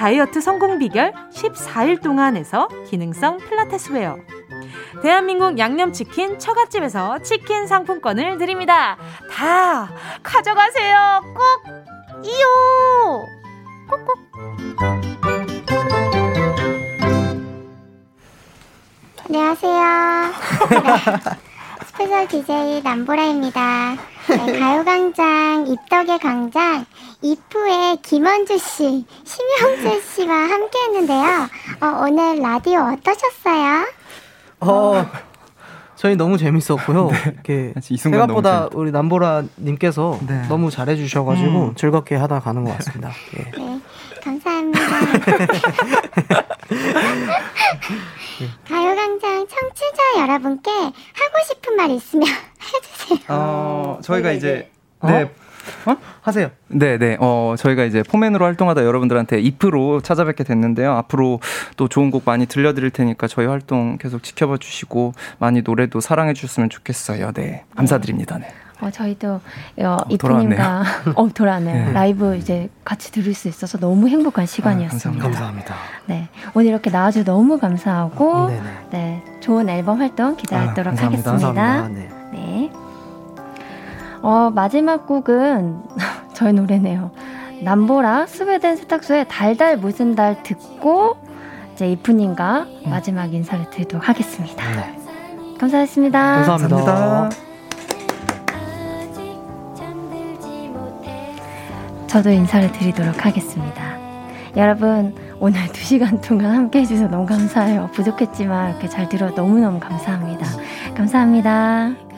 다이어트 성공 비결 14일 동안에서 기능성 필라테스 웨어, 대한민국 양념치킨 처갓집에서 치킨 상품권을 드립니다. 다 가져가세요. 꼭 이요. 안녕하세요. 네. special DJ 남보라입니다. 네, 가요광장 입덕의 광장 이프의 김원주 씨, 심영재 씨와 함께 했는데요. 어, 오늘 라디오 어떠셨어요? 어, 저희 너무 재밌었고요. 이렇게 이 순간 생각보다 우리 남보라 님께서 네. 너무 잘해주셔가지고 음. 즐겁게 하다 가는 것 같습니다. 예. 네, 감사합니다. 가요광장 청취자 여러분께 하고 싶은 말 있으면 해주세요. 어, 저희가 이제 어? 네. 어? 하세요. 네, 네. 어, 저희가 이제 포맨으로 활동하다 여러분들한테 이프로 찾아뵙게 됐는데요. 앞으로 또 좋은 곡 많이 들려드릴 테니까 저희 활동 계속 지켜봐 주시고 많이 노래도 사랑해 주셨으면 좋겠어요. 네. 감사드립니다. 네. 어, 저희도 어. 이프님과 어, 돌아왔네요. 네. 라이브 이제 같이 들을 수 있어서 너무 행복한 시간이었습니다. 감사합니다. 네, 오늘 이렇게 나와줘서 너무 감사하고 네네. 네, 좋은 앨범 활동 기대하도록 아, 감사합니다. 하겠습니다. 감사합니다. 네. 네. 어, 마지막 곡은 저의 노래네요. 남보라 스웨덴 세탁소의 달달 무슨 달 듣고 이제 이프님과 마지막 인사를 드리도록 하겠습니다. 감사했습니다. 감사합니다. 저도 인사를 드리도록 하겠습니다. 여러분, 오늘 2시간 동안 함께 해주셔서 너무 감사해요. 부족했지만 이렇게 잘 들어 너무너무 감사합니다. 감사합니다.